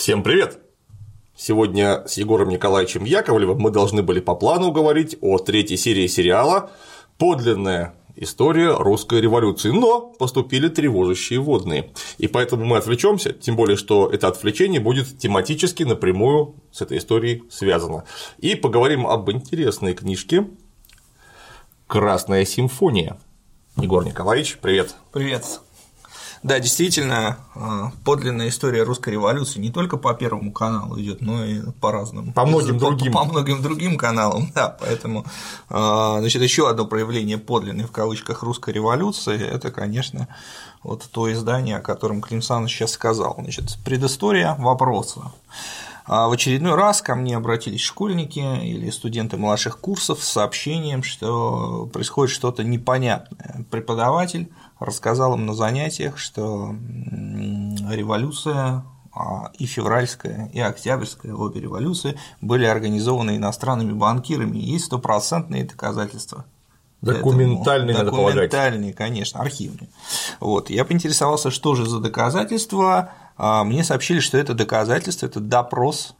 Всем привет! Сегодня с Егором Николаевичем Яковлевым мы должны были по плану говорить о третьей серии сериала «Подлинная история русской революции», но поступили тревожащие водные. И поэтому мы отвлечемся, тем более, что это отвлечение будет тематически напрямую с этой историей связано. И поговорим об интересной книжке «Красная симфония». Егор Николаевич, привет. Привет. Да, действительно, а, подлинная история русской революции не только по Первому каналу идет, но и по разным. По многим по, другим. По многим другим каналам, да. Поэтому, а, значит, еще одно проявление подлинной в кавычках русской революции – это, конечно, вот то издание, о котором Клим Саныч сейчас сказал. Значит, предыстория вопроса. А в очередной раз ко мне обратились школьники или студенты младших курсов с сообщением, что происходит что-то непонятное. Преподаватель рассказал им на занятиях, что революция а, и февральская, и октябрьская, обе революции были организованы иностранными банкирами, и есть стопроцентные доказательства. Документальные, Этому, Документальные, конечно, архивные. Вот. Я поинтересовался, что же за доказательства. А, мне сообщили, что это доказательство, это допрос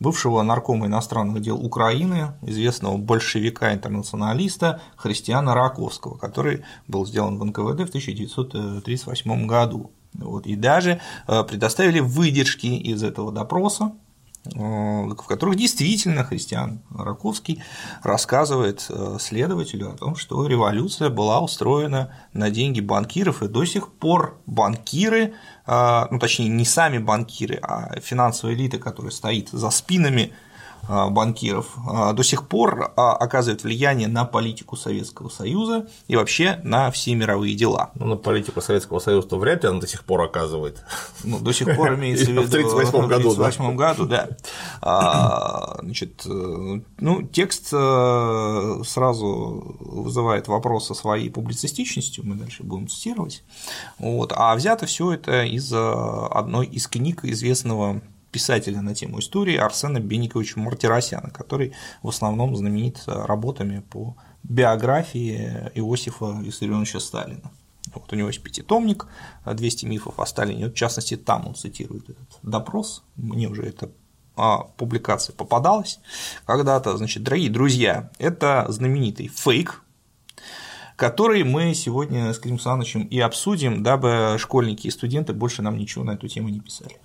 бывшего наркома иностранных дел Украины, известного большевика-интернационалиста Христиана Раковского, который был сделан в НКВД в 1938 году. Вот, и даже а, предоставили выдержки из этого допроса, в которых действительно Христиан Раковский рассказывает э, следователю о том, что революция была устроена на деньги банкиров, и до сих пор банкиры, э, ну точнее не сами банкиры, а финансовая элита, которая стоит за спинами а, банкиров а, до сих пор а, оказывает влияние на политику Советского Союза и вообще на все мировые дела. Ну, на политику Советского Союза то вряд ли она до сих пор оказывает. Ну, до сих пор имеется в виду в 1938 году. В 1938 году, да. Значит, э, ну, текст э, сразу вызывает вопрос о своей публицистичностью, мы дальше будем цитировать. Вот. А взято все это из одной из книг известного писателя на тему истории Арсена Бениковича Мартиросяна, который в основном знаменит работами по биографии Иосифа Виссарионовича Сталина. Вот у него есть пятитомник «200 мифов о Сталине». Вот, в частности, там он цитирует этот допрос. Мне уже эта публикация попадалась когда-то. Значит, дорогие друзья, это знаменитый фейк, который мы сегодня с Клим Санычем и обсудим, дабы школьники и студенты больше нам ничего на эту тему не писали.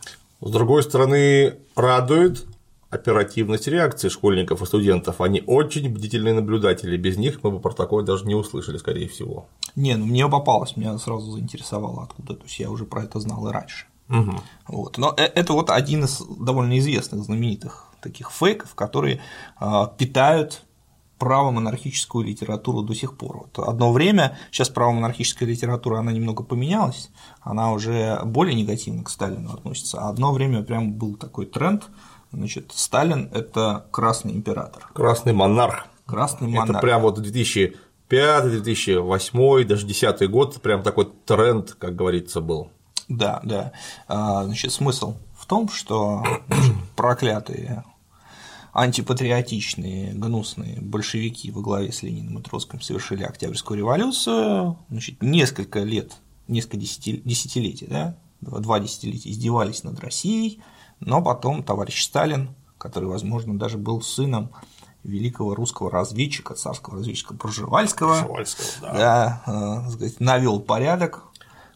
С другой стороны, радует оперативность реакции школьников и студентов. Они очень бдительные наблюдатели. Без них мы бы про такое даже не услышали, скорее всего. Не, ну мне попалось, меня сразу заинтересовало откуда. То есть я уже про это знал и раньше. Угу. Вот. Но э, это вот один из довольно известных, знаменитых таких фейков, которые а, питают право-монархическую литературу до сих пор. Вот одно время, сейчас право-монархическая литература, она немного поменялась, она уже более негативно к Сталину относится, а одно время прям был такой тренд, значит, Сталин – это красный император. Красный монарх. Красный монарх. Это прям вот 2005, 2008, даже 2010 год, прям такой тренд, как говорится, был. Да, да. А, значит, смысл в том, что значит, проклятые антипатриотичные, гнусные большевики во главе с Лениным и Троцким совершили Октябрьскую революцию, значит, несколько лет, несколько десятилетий, да, два десятилетия издевались над Россией, но потом товарищ Сталин, который, возможно, даже был сыном великого русского разведчика, царского разведчика Пржевальского, Пржевальского да. Да, э, навел порядок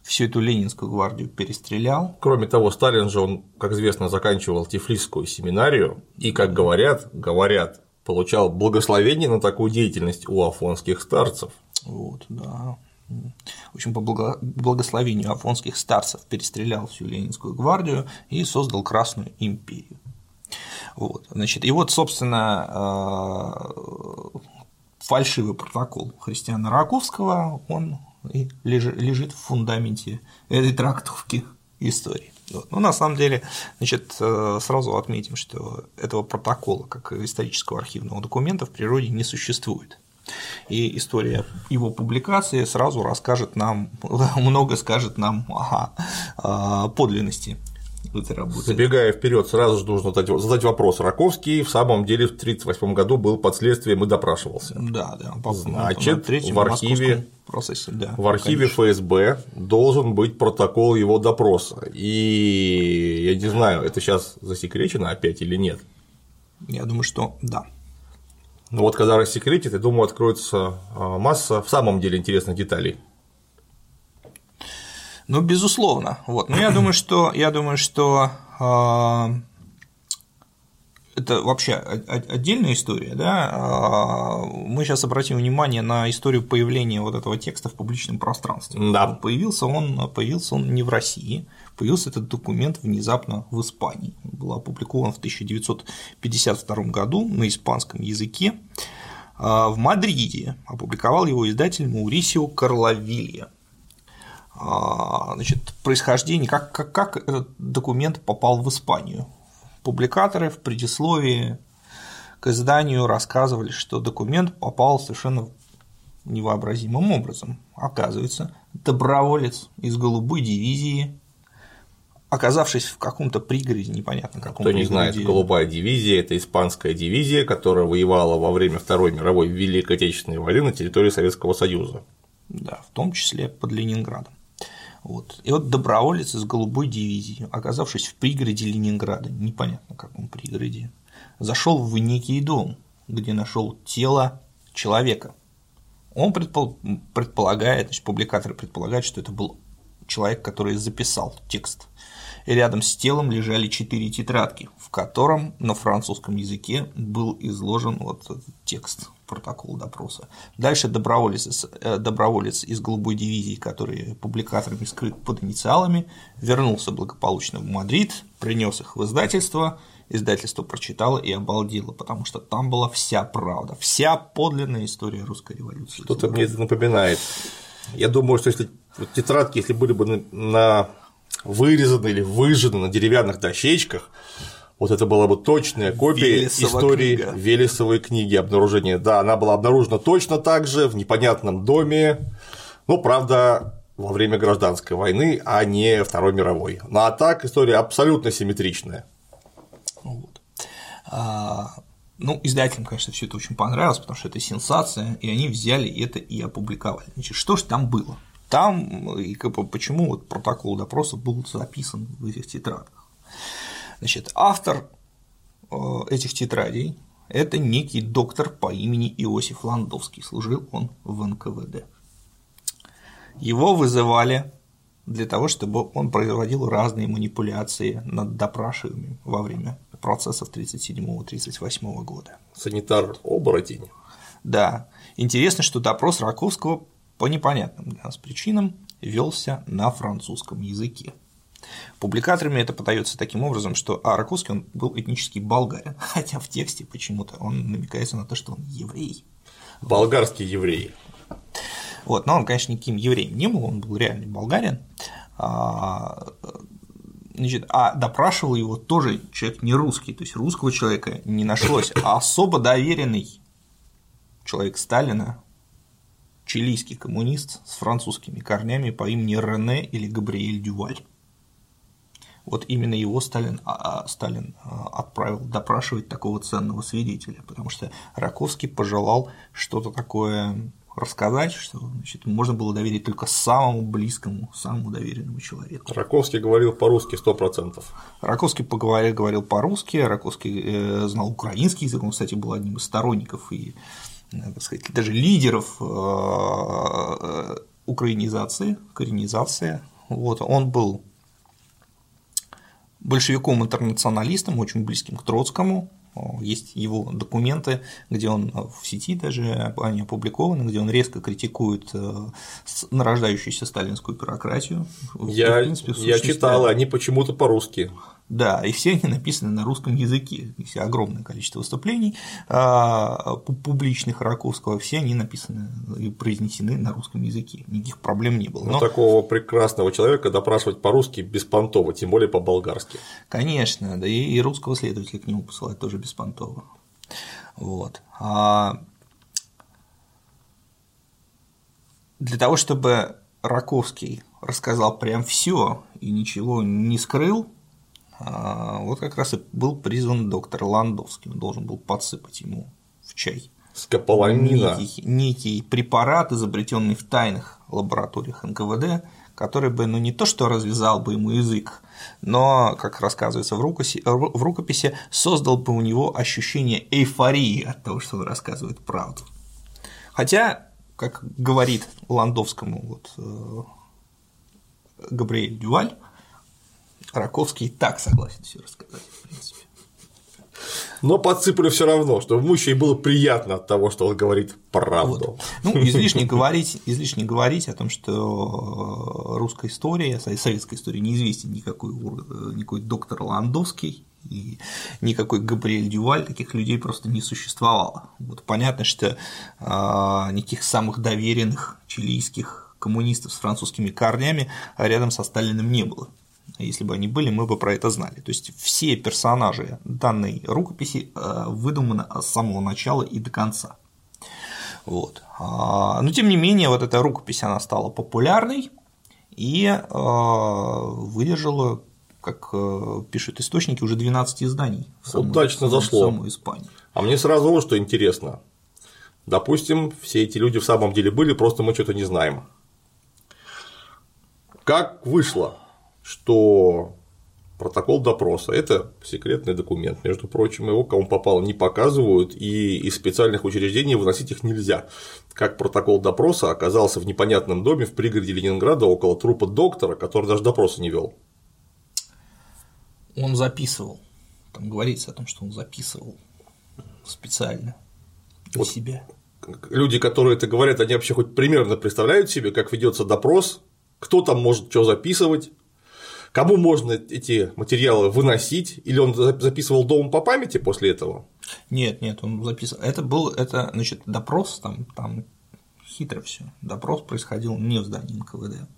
всю эту Ленинскую гвардию перестрелял. Кроме того, Сталин же, он, как известно, заканчивал Тифлисскую семинарию и, как говорят, говорят, получал благословение на такую деятельность у афонских старцев. Вот, да. В общем, по благословению афонских старцев перестрелял всю Ленинскую гвардию и создал Красную империю. Вот, значит, и вот, собственно, э, фальшивый протокол Христиана Раковского, он и лежит в фундаменте этой трактовки истории. Вот. Ну, на самом деле, значит, э, сразу отметим, что этого протокола, как исторического архивного документа, в природе не существует. И история его публикации сразу расскажет нам, много скажет нам о подлинности в этой работе. Забегая вперед, сразу же нужно задать, задать вопрос. Раковский в самом деле в 1938 году был под следствием и допрашивался. Да, да. По, Значит, в архиве, процессе, да, в архиве конечно. ФСБ должен быть протокол его допроса. И я не знаю, это сейчас засекречено опять или нет. Я думаю, что да. Ну вот когда рассекретит, я думаю, откроется а, масса в самом деле интересных деталей. Ну, безусловно. Вот. Но я думаю, что я думаю, что э, это вообще отдельная история, да. А, мы сейчас обратим внимание на историю появления вот этого текста в публичном пространстве. Да. Появился он, появился он не в России, появился этот документ внезапно в Испании. Он был опубликован в 1952 году на испанском языке. В Мадриде опубликовал его издатель Маурисио Карловилья. А, значит, происхождение, как, как, как этот документ попал в Испанию. Публикаторы в предисловии к изданию рассказывали, что документ попал совершенно невообразимым образом. Оказывается, доброволец из голубой дивизии, оказавшись в каком-то пригороде, непонятно каком Кто не знает, голубая дивизия – это испанская дивизия, которая воевала во время Второй мировой Великой Отечественной войны на территории Советского Союза. Да, в том числе под Ленинградом. Вот. И вот доброволец из голубой дивизии, оказавшись в пригороде Ленинграда, непонятно каком пригороде, зашел в некий дом, где нашел тело человека. Он предпол... предполагает, значит, публикаторы предполагают, что это был человек, который записал текст. И рядом с телом лежали четыре тетрадки, в котором на французском языке был изложен вот этот текст протокол допроса. Дальше доброволец, э, доброволец из голубой дивизии, который публикаторами скрыт под инициалами, вернулся благополучно в Мадрид, принес их в издательство, издательство прочитало и обалдело, потому что там была вся правда, вся подлинная история русской революции. Что-то мне это напоминает. Я думаю, что если вот тетрадки, если были бы на, вырезаны или выжжены на деревянных дощечках, вот это была бы точная копия Велесова истории книга. Велесовой книги обнаружения. Да, она была обнаружена точно так же в непонятном доме, ну, правда, во время гражданской войны, а не Второй мировой. Ну а так история абсолютно симметричная. Вот. А, ну, издателям, конечно, все это очень понравилось, потому что это сенсация, и они взяли это и опубликовали. Значит, что же там было? Там, и как почему вот протокол допроса был записан в этих тетрадках? Значит, автор э, этих тетрадей – это некий доктор по имени Иосиф Ландовский, служил он в НКВД. Его вызывали для того, чтобы он производил разные манипуляции над допрашиваемыми во время процессов 1937-1938 года. Санитар-оборотень. Да. Интересно, что допрос Раковского по непонятным для нас причинам велся на французском языке. Публикаторами это подается таким образом, что а Раковский он был этнический болгарин, хотя в тексте почему-то он намекается на то, что он еврей. Болгарский еврей. Вот, но он, конечно, никаким евреем не был, он был реально болгарин. А, значит, а допрашивал его тоже человек не русский, то есть русского человека не нашлось, а особо доверенный человек Сталина, чилийский коммунист с французскими корнями по имени Рене или Габриэль Дюваль вот именно его Сталин, а, а, Сталин а, отправил допрашивать такого ценного свидетеля, потому что Раковский пожелал что-то такое рассказать, что значит, можно было доверить только самому близкому, самому доверенному человеку. Раковский говорил по-русски сто процентов. Раковский поговорил, говорил по-русски, Раковский э, знал украинский язык, он, кстати, был одним из сторонников и, э, так сказать, даже лидеров э, украинизации, коренизации. Вот, он был большевиком-интернационалистом, очень близким к Троцкому. Есть его документы, где он в сети даже они опубликованы, где он резко критикует э, нарождающуюся сталинскую бюрократию. Я, принципе, я читал, они почему-то по-русски. Да, и все они написаны на русском языке. Все огромное количество выступлений а, публичных Раковского, все они написаны и произнесены на русском языке. Никаких проблем не было. Но... такого прекрасного человека допрашивать по-русски беспонтово, тем более по-болгарски. Конечно, да и русского следователя к нему посылать тоже беспонтово. Вот. А для того, чтобы Раковский рассказал прям все и ничего не скрыл, вот как раз и был призван доктор Ландовский, он должен был подсыпать ему в чай Скополамина. некий, некий препарат, изобретенный в тайных лабораториях НКВД, который бы, ну не то что развязал бы ему язык, но, как рассказывается в рукописи, в рукописи создал бы у него ощущение эйфории от того, что он рассказывает правду. Хотя, как говорит Ландовскому вот, э, Габриэль Дюваль, Раковский и так согласен все рассказать, в принципе. Но подсыпали все равно, чтобы и было приятно от того, что он говорит правду. Вот. Ну, излишне говорить, излишне говорить о том, что русская история, советская история неизвестен никакой, никакой доктор Ландовский и никакой Габриэль Дюваль, таких людей просто не существовало. Вот понятно, что а, никаких самых доверенных чилийских коммунистов с французскими корнями рядом со Сталиным не было. Если бы они были, мы бы про это знали. То есть все персонажи данной рукописи э, выдуманы с самого начала и до конца. Вот. А, но тем не менее, вот эта рукопись она стала популярной и э, выдержала, как э, пишут источники, уже 12 изданий в самой, Удачно зашло. В самой Испании. А мне сразу вот что интересно. Допустим, все эти люди в самом деле были, просто мы что-то не знаем. Как вышло, что протокол допроса – это секретный документ, между прочим, его кому попало не показывают, и из специальных учреждений выносить их нельзя. Как протокол допроса оказался в непонятном доме в пригороде Ленинграда около трупа доктора, который даже допроса не вел. Он записывал. Там говорится о том, что он записывал специально для вот себя. Люди, которые это говорят, они вообще хоть примерно представляют себе, как ведется допрос, кто там может что записывать, Кому можно эти материалы выносить? Или он записывал дома по памяти после этого? Нет, нет, он записывал. Это был, это, значит, допрос, там, там хитро все. Допрос происходил не в здании НКВД.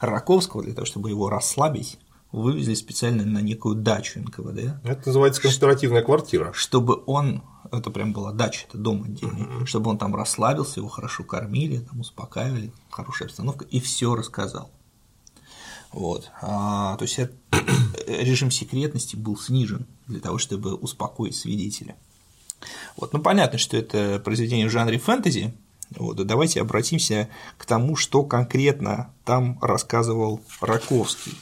Раковского, для того, чтобы его расслабить, вывезли специально на некую дачу НКВД. Это называется конспиративная квартира. Чтобы он, это прям была дача, это дом отдельный, чтобы он там расслабился, его хорошо кормили, там успокаивали, хорошая обстановка, и все рассказал. Вот. А, то есть режим секретности был снижен для того, чтобы успокоить свидетеля. Вот. Ну, понятно, что это произведение в жанре фэнтези. Вот, и давайте обратимся к тому, что конкретно там рассказывал Раковский.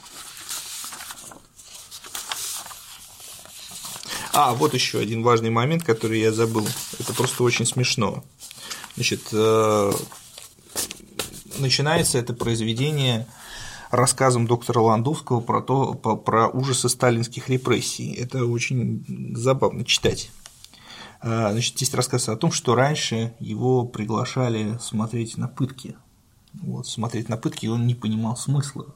А, вот еще один важный момент, который я забыл. Это просто очень смешно. Значит, э, начинается это произведение рассказом доктора Ландовского про, то, про ужасы сталинских репрессий. Это очень забавно читать. А, значит, здесь рассказывается о том, что раньше его приглашали смотреть на пытки. Вот, смотреть на пытки, и он не понимал смысла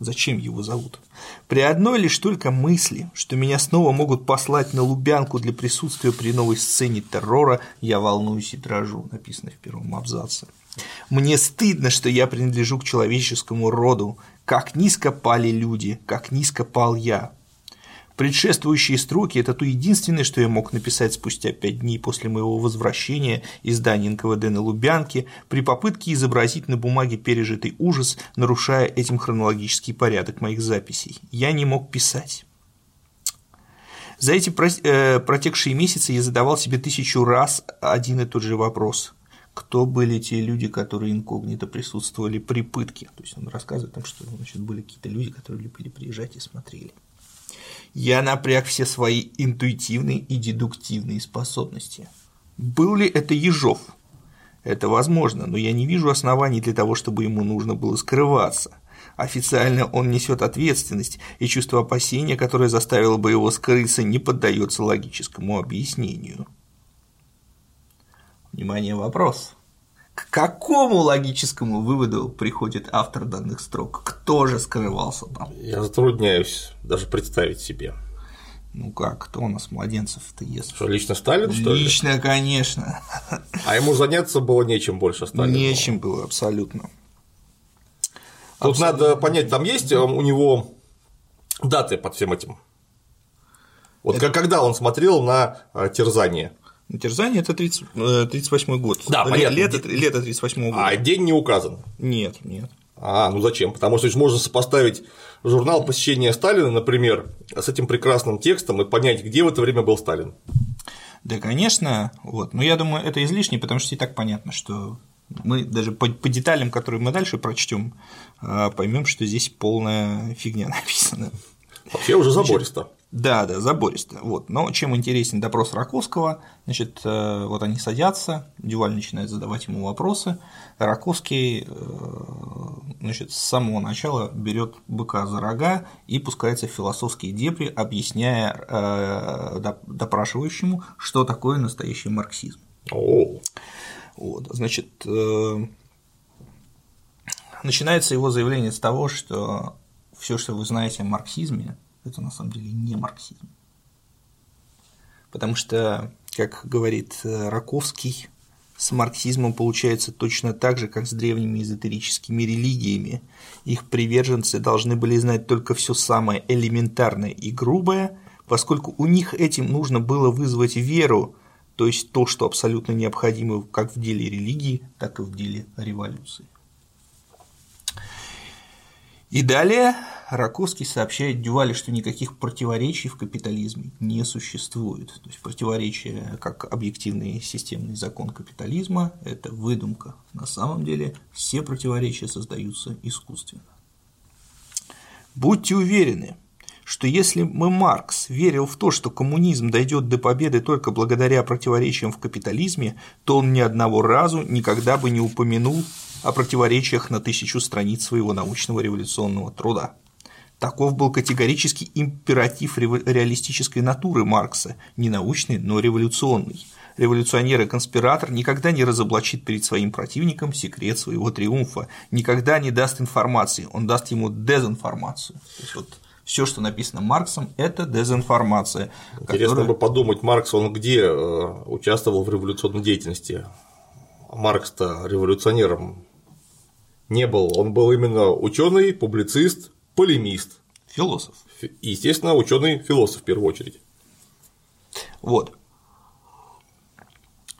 Зачем его зовут? При одной лишь только мысли, что меня снова могут послать на Лубянку для присутствия при новой сцене террора, я волнуюсь и дрожу, написано в первом абзаце. Мне стыдно, что я принадлежу к человеческому роду. Как низко пали люди, как низко пал я. Предшествующие строки – это то единственное, что я мог написать спустя пять дней после моего возвращения из здания НКВД на Лубянке при попытке изобразить на бумаге пережитый ужас, нарушая этим хронологический порядок моих записей. Я не мог писать. За эти э, протекшие месяцы я задавал себе тысячу раз один и тот же вопрос. Кто были те люди, которые инкогнито присутствовали при пытке? То есть он рассказывает о том, что значит, были какие-то люди, которые любили приезжать и смотрели я напряг все свои интуитивные и дедуктивные способности. Был ли это Ежов? Это возможно, но я не вижу оснований для того, чтобы ему нужно было скрываться. Официально он несет ответственность, и чувство опасения, которое заставило бы его скрыться, не поддается логическому объяснению. Внимание, вопрос. К какому логическому выводу приходит автор данных строк? Кто же скрывался там? Я затрудняюсь даже представить себе. Ну как, кто у нас младенцев-то ест? Что, лично Сталин, что ли? Лично, конечно. А ему заняться было нечем больше Сталина? Нечем было, абсолютно. Тут абсолютно. надо понять, там есть э, у него даты под всем этим? Вот Это... когда он смотрел на э, терзание? Терзание это 30, 38 э, год. Да, понятно. Лето, лето 38 года. А день не указан. Нет, нет. А, ну зачем? Потому что можно сопоставить журнал посещения Сталина, например, с этим прекрасным текстом и понять, где в это время был Сталин. Да, конечно, вот. Но я думаю, это излишне, потому что и так понятно, что мы даже по, по деталям, которые мы дальше прочтем, а, поймем, что здесь полная фигня написана. Вообще уже забористо. Да, да, забористо. Вот. Но чем интересен допрос Раковского, значит, э, вот они садятся, Дюваль начинает задавать ему вопросы, Раковский э, значит, с самого начала берет быка за рога и пускается в философские дебри, объясняя э, допрашивающему, что такое настоящий марксизм. О. Вот, значит, начинается его заявление с того, что все, что вы знаете о марксизме, это на самом деле не марксизм. Потому что, как говорит э, Раковский, с марксизмом получается точно так же, как с древними эзотерическими религиями. Их приверженцы должны были знать только все самое элементарное и грубое, поскольку у них этим нужно было вызвать веру, то есть то, что абсолютно необходимо как в деле религии, так и в деле революции. И далее Раковский сообщает Дювале, что никаких противоречий в капитализме не существует. То есть противоречие как объективный системный закон капитализма – это выдумка. На самом деле все противоречия создаются искусственно. Будьте уверены, что если бы Маркс верил в то, что коммунизм дойдет до победы только благодаря противоречиям в капитализме, то он ни одного разу никогда бы не упомянул о противоречиях на тысячу страниц своего научного революционного труда. Таков был категорический императив реалистической натуры Маркса, не научный, но революционный. Революционер и конспиратор никогда не разоблачит перед своим противником секрет своего триумфа, никогда не даст информации, он даст ему дезинформацию. То есть вот все, что написано Марксом, это дезинформация. Интересно которая... бы подумать, Маркс, он где э, участвовал в революционной деятельности? Маркс-то революционером не был. Он был именно ученый, публицист, полемист. Философ. И, естественно, ученый философ в первую очередь. Вот.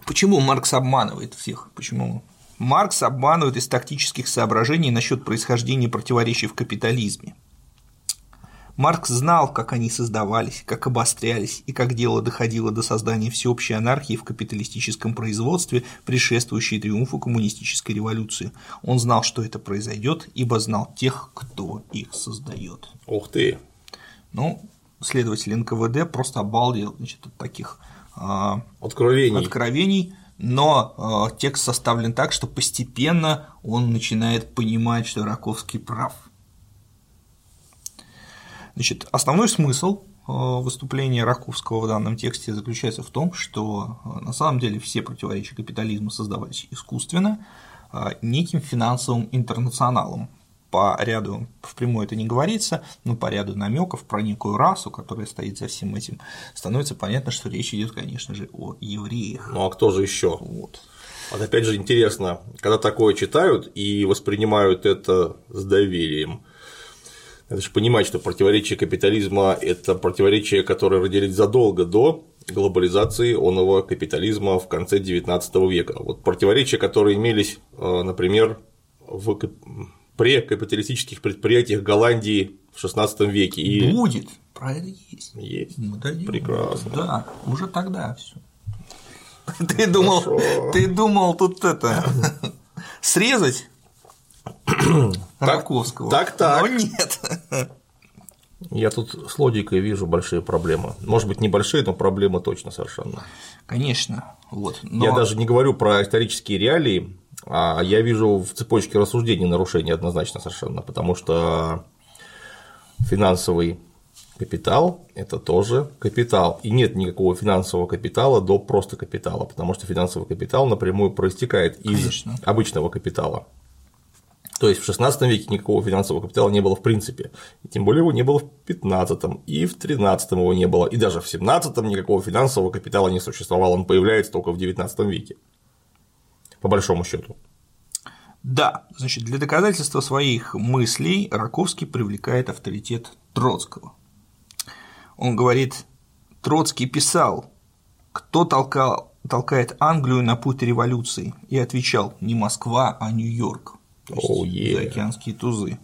Почему Маркс обманывает всех? Почему Маркс обманывает из тактических соображений насчет происхождения противоречий в капитализме? Маркс знал, как они создавались, как обострялись и как дело доходило до создания всеобщей анархии в капиталистическом производстве, предшествующей триумфу коммунистической революции. Он знал, что это произойдет, ибо знал тех, кто их создает. Ух ты! Ну, следователь НКВД просто обалдел значит, от таких а, откровений. откровений но э, текст составлен так, что постепенно он начинает понимать, что Раковский прав. Значит, основной смысл э, выступления Раковского в данном тексте заключается в том, что э, на самом деле все противоречия капитализма создавались искусственно э, неким финансовым интернационалом. По ряду, впрямую это не говорится, но по ряду намеков про некую расу, которая стоит за всем этим, становится понятно, что речь идет, конечно же, о евреях. Ну а кто же еще? Вот. Вот опять же интересно, когда такое читают и воспринимают это с доверием, надо же понимать, что противоречие капитализма – это противоречие, которое родились задолго до глобализации оного капитализма в конце XIX века. Вот противоречия, которые имелись, э, например, в прекапиталистических предприятиях Голландии в XVI веке. И... Будет, это есть. Есть. Мы дойдем. Прекрасно. Да, уже тогда все. Ты думал, ты думал тут это срезать Раковского. Так, так. Но нет. Я тут с логикой вижу большие проблемы. Может быть, небольшие, но проблемы точно совершенно. Конечно. Вот. Но... Я даже не говорю про исторические реалии, а я вижу в цепочке рассуждений нарушения однозначно совершенно, потому что финансовый капитал – это тоже капитал. И нет никакого финансового капитала до просто капитала, потому что финансовый капитал напрямую проистекает из Конечно. обычного капитала. То есть в XVI веке никакого финансового капитала не было в принципе, и тем более его не было в XV, и в XIII его не было, и даже в XVII никакого финансового капитала не существовало, он появляется только в XIX веке, по большому счету. Да, значит, для доказательства своих мыслей Раковский привлекает авторитет Троцкого. Он говорит, Троцкий писал, кто толкал, толкает Англию на путь революции, и отвечал, не Москва, а Нью-Йорк. То есть Oh, yeah. заокеанские тузы.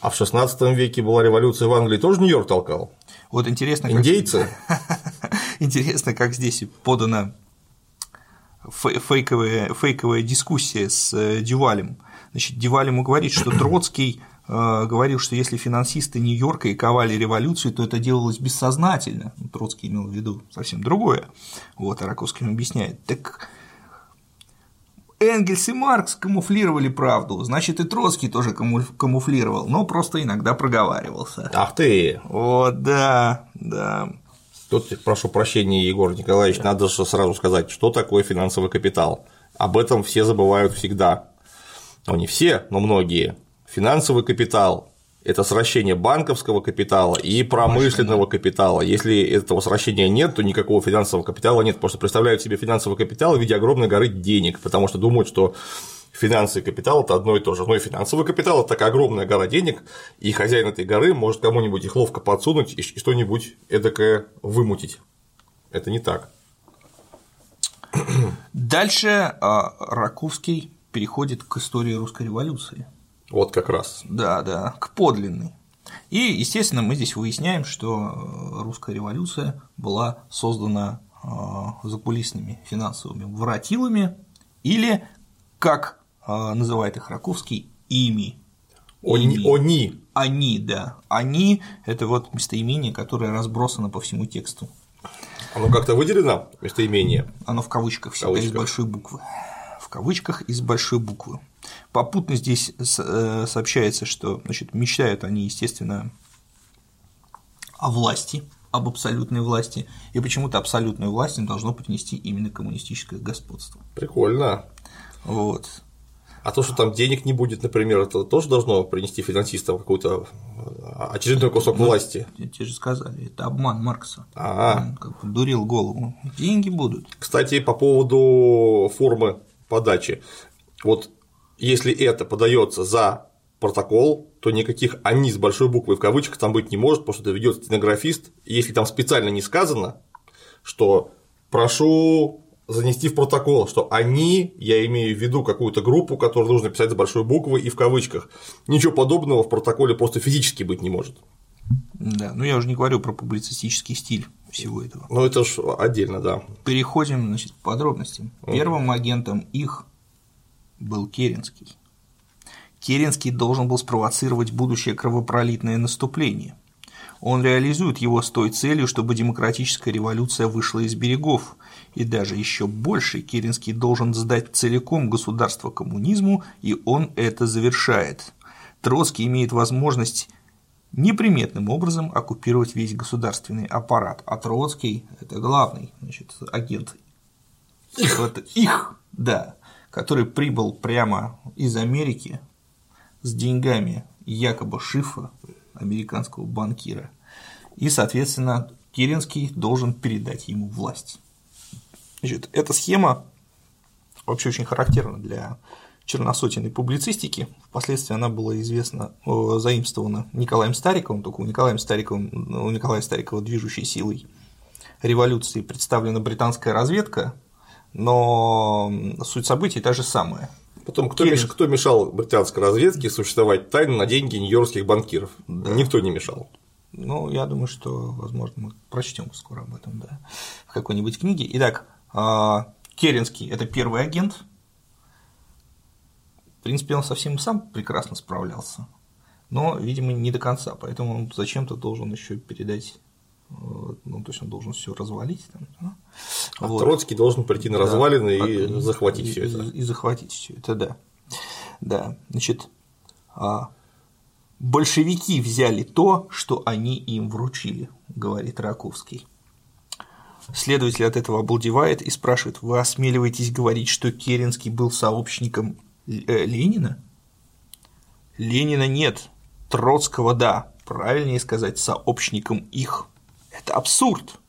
А в 16 веке была революция в Англии, тоже Нью-Йорк толкал? Вот интересно, как... Индейцы? Интересно, как здесь подана фе- фейковая, фейковая дискуссия с э, Дювалем. Значит, Дюваль ему говорит, что Троцкий э, говорил, что если финансисты Нью-Йорка и ковали революцию, то это делалось бессознательно. Ну, Троцкий имел в виду совсем другое. Вот, а Раковский объясняет. Так Энгельс и Маркс камуфлировали правду, значит и Троцкий тоже каму- камуфлировал, но просто иногда проговаривался. Ах ты! Вот, да, да. Тут, прошу прощения, Егор Николаевич, надо же сразу сказать, что такое финансовый капитал. Об этом все забывают всегда. Ну, не все, но многие. Финансовый капитал – это сращение банковского капитала и промышленного капитала. Если этого сращения нет, то никакого финансового капитала нет. Просто представляют себе финансовый капитал в виде огромной горы денег, потому что думают, что финансы и капитал – это одно и то же. Но и финансовый капитал – это такая огромная гора денег, и хозяин этой горы может кому-нибудь их ловко подсунуть и что-нибудь эдакое вымутить. Это не так. Дальше а, Раковский переходит к истории русской революции. Вот как раз. Да, да, к подлинной. И, естественно, мы здесь выясняем, что э, русская революция была создана э, закулисными финансовыми воротилами или, как э, называет их Раковский, ими. Они, они. Они, да. Они – это вот местоимение, которое разбросано по всему тексту. Оно как-то выделено, местоимение. Оно в кавычках всегда из кавычках. большой буквы. В кавычках из большой буквы. Попутно здесь э, сообщается, что значит, мечтают они, естественно, о власти, об абсолютной власти, и почему-то абсолютную власть им должно принести именно коммунистическое господство. Прикольно. Вот. А то, что там денег не будет, например, это тоже должно принести финансистам какой-то а, очередной кусок власти. Те- Те же сказали, это обман Маркса. А, Он как бы дурил голову. Деньги будут. кстати, по поводу формы подачи. Вот если это подается за протокол, то никаких они с большой буквы в кавычках там быть не может, потому что это ведет стенографист. Если там специально не сказано, что прошу занести в протокол, что они, я имею в виду какую-то группу, которую нужно писать с большой буквы и в кавычках. Ничего подобного в протоколе просто физически быть не может. Да, ну я уже не говорю про публицистический стиль всего этого. Но это ж отдельно, да. Переходим значит, к подробностям. Первым агентом их был Керенский. Керенский должен был спровоцировать будущее кровопролитное наступление. Он реализует его с той целью, чтобы демократическая революция вышла из берегов, и даже еще больше Керенский должен сдать целиком государство коммунизму, и он это завершает. Троцкий имеет возможность неприметным образом оккупировать весь государственный аппарат, а Троцкий – это главный значит, агент их. Вот, их, да, который прибыл прямо из Америки с деньгами якобы Шифа, американского банкира, и, соответственно, Керенский должен передать ему власть. Значит, эта схема вообще очень характерна для черносотенной публицистики. Впоследствии она была известна, заимствована Николаем Стариковым, только у Николая Старикова, у Николая Старикова движущей силой революции представлена британская разведка, но суть событий та же самая. Потом, кто, Керен- меш- кто мешал британской разведке существовать тайно на деньги нью-йоркских банкиров? Никто не мешал. Ну, я думаю, что, возможно, мы прочтем скоро об этом, да, в какой-нибудь книге. Итак, а, Керенский – это первый агент. В принципе, он совсем сам прекрасно справлялся, но, видимо, не до конца, поэтому он зачем-то должен еще передать, э, ну, то есть он должен все развалить. Там, да. А Вот. Троцкий должен прийти на Да. развалины и А, захватить и- все это. И, и захватить все это, да. Да, значит, а, большевики взяли то, что они им вручили, говорит Раковский. Следователь от этого обалдевает и спрашивает, вы осмеливаетесь говорить, что Керенский был сообщником Ленина? Ленина нет, Троцкого да, правильнее сказать, сообщником их. Это абсурд.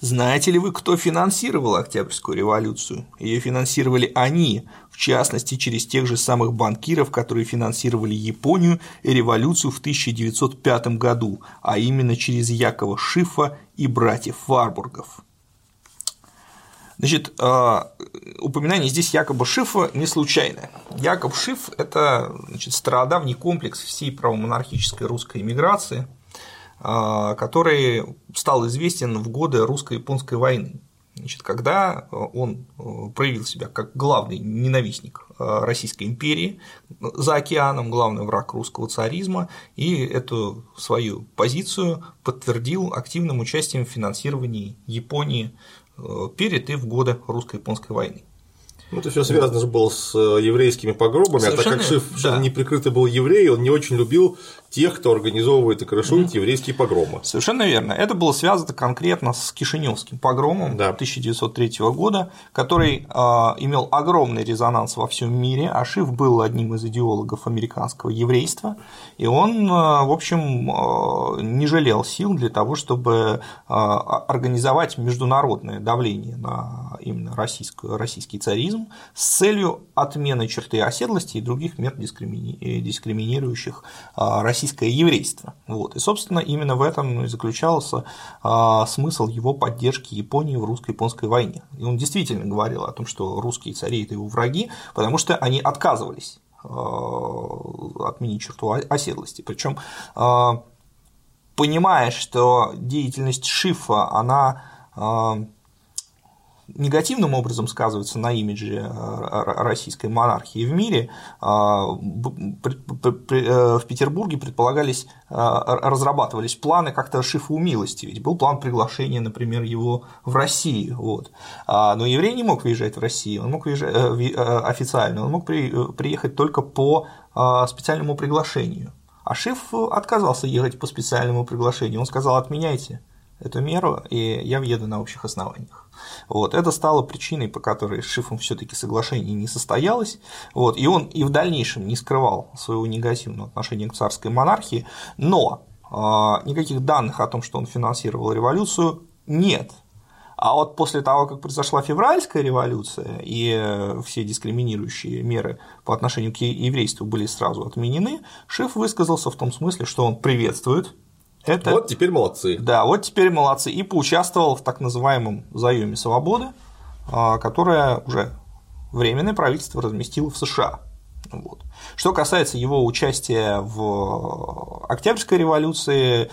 Знаете ли вы, кто финансировал Октябрьскую революцию? Ее финансировали они, в частности, через тех же самых банкиров, которые финансировали Японию и революцию в 1905 году, а именно через Якова Шифа и братьев Варбургов. Значит, а, упоминание здесь якобы Шифа не случайно. Яков Шиф – это значит, стародавний комплекс всей правомонархической русской эмиграции, а, который стал известен в годы русско-японской войны. Значит, когда он э, проявил себя как главный ненавистник э, Российской империи за океаном, главный враг русского царизма, и эту свою позицию подтвердил активным участием в финансировании Японии перед и в годы русско-японской войны. Ну, это все связано же было с еврейскими погромами, Совершенно, а так как Шиф да. неприкрытый был еврей, он не очень любил тех, кто организовывает и крышует mm-hmm. еврейские погромы. Совершенно верно. Это было связано конкретно с Кишиневским погромом да. 1903 года, который э, имел огромный резонанс во всем мире. Ашиф был одним из идеологов американского еврейства, и он, э, в общем, э, не жалел сил для того, чтобы э, организовать международное давление на именно российскую, российский царизм с целью отмены черты оседлости и других мер дискримини... дискриминирующих Россию российское еврейство. Вот. И, собственно, именно в этом и заключался а, смысл его поддержки Японии в русско-японской войне. И он действительно говорил о том, что русские цари – это его враги, потому что они отказывались а, отменить черту оседлости. Причем а, понимая, что деятельность Шифа, она негативным образом сказывается на имидже э, российской монархии в мире, а, э, в Петербурге предполагались, э, разрабатывались планы как-то Шифу милости, ведь был план приглашения, например, его в Россию, вот. А, но еврей не мог выезжать в Россию, он мог выезжать официально, он мог приехать только по специальному приглашению. А Шиф отказался ехать по специальному приглашению, он сказал, отменяйте эту меру, и я въеду на общих основаниях. Вот, это стало причиной, по которой с Шифом все-таки соглашение не состоялось. Вот, и он и в дальнейшем не скрывал своего негативного отношения к царской монархии, но э, никаких данных о том, что он финансировал революцию, нет. А вот после того, как произошла февральская революция и все дискриминирующие меры по отношению к еврейству были сразу отменены, Шиф высказался в том смысле, что он приветствует это... Вот теперь молодцы. Да, вот теперь молодцы. И поучаствовал в так называемом заеме свободы, а, которое уже временное правительство разместило в США. Вот. Что касается его участия в Октябрьской революции,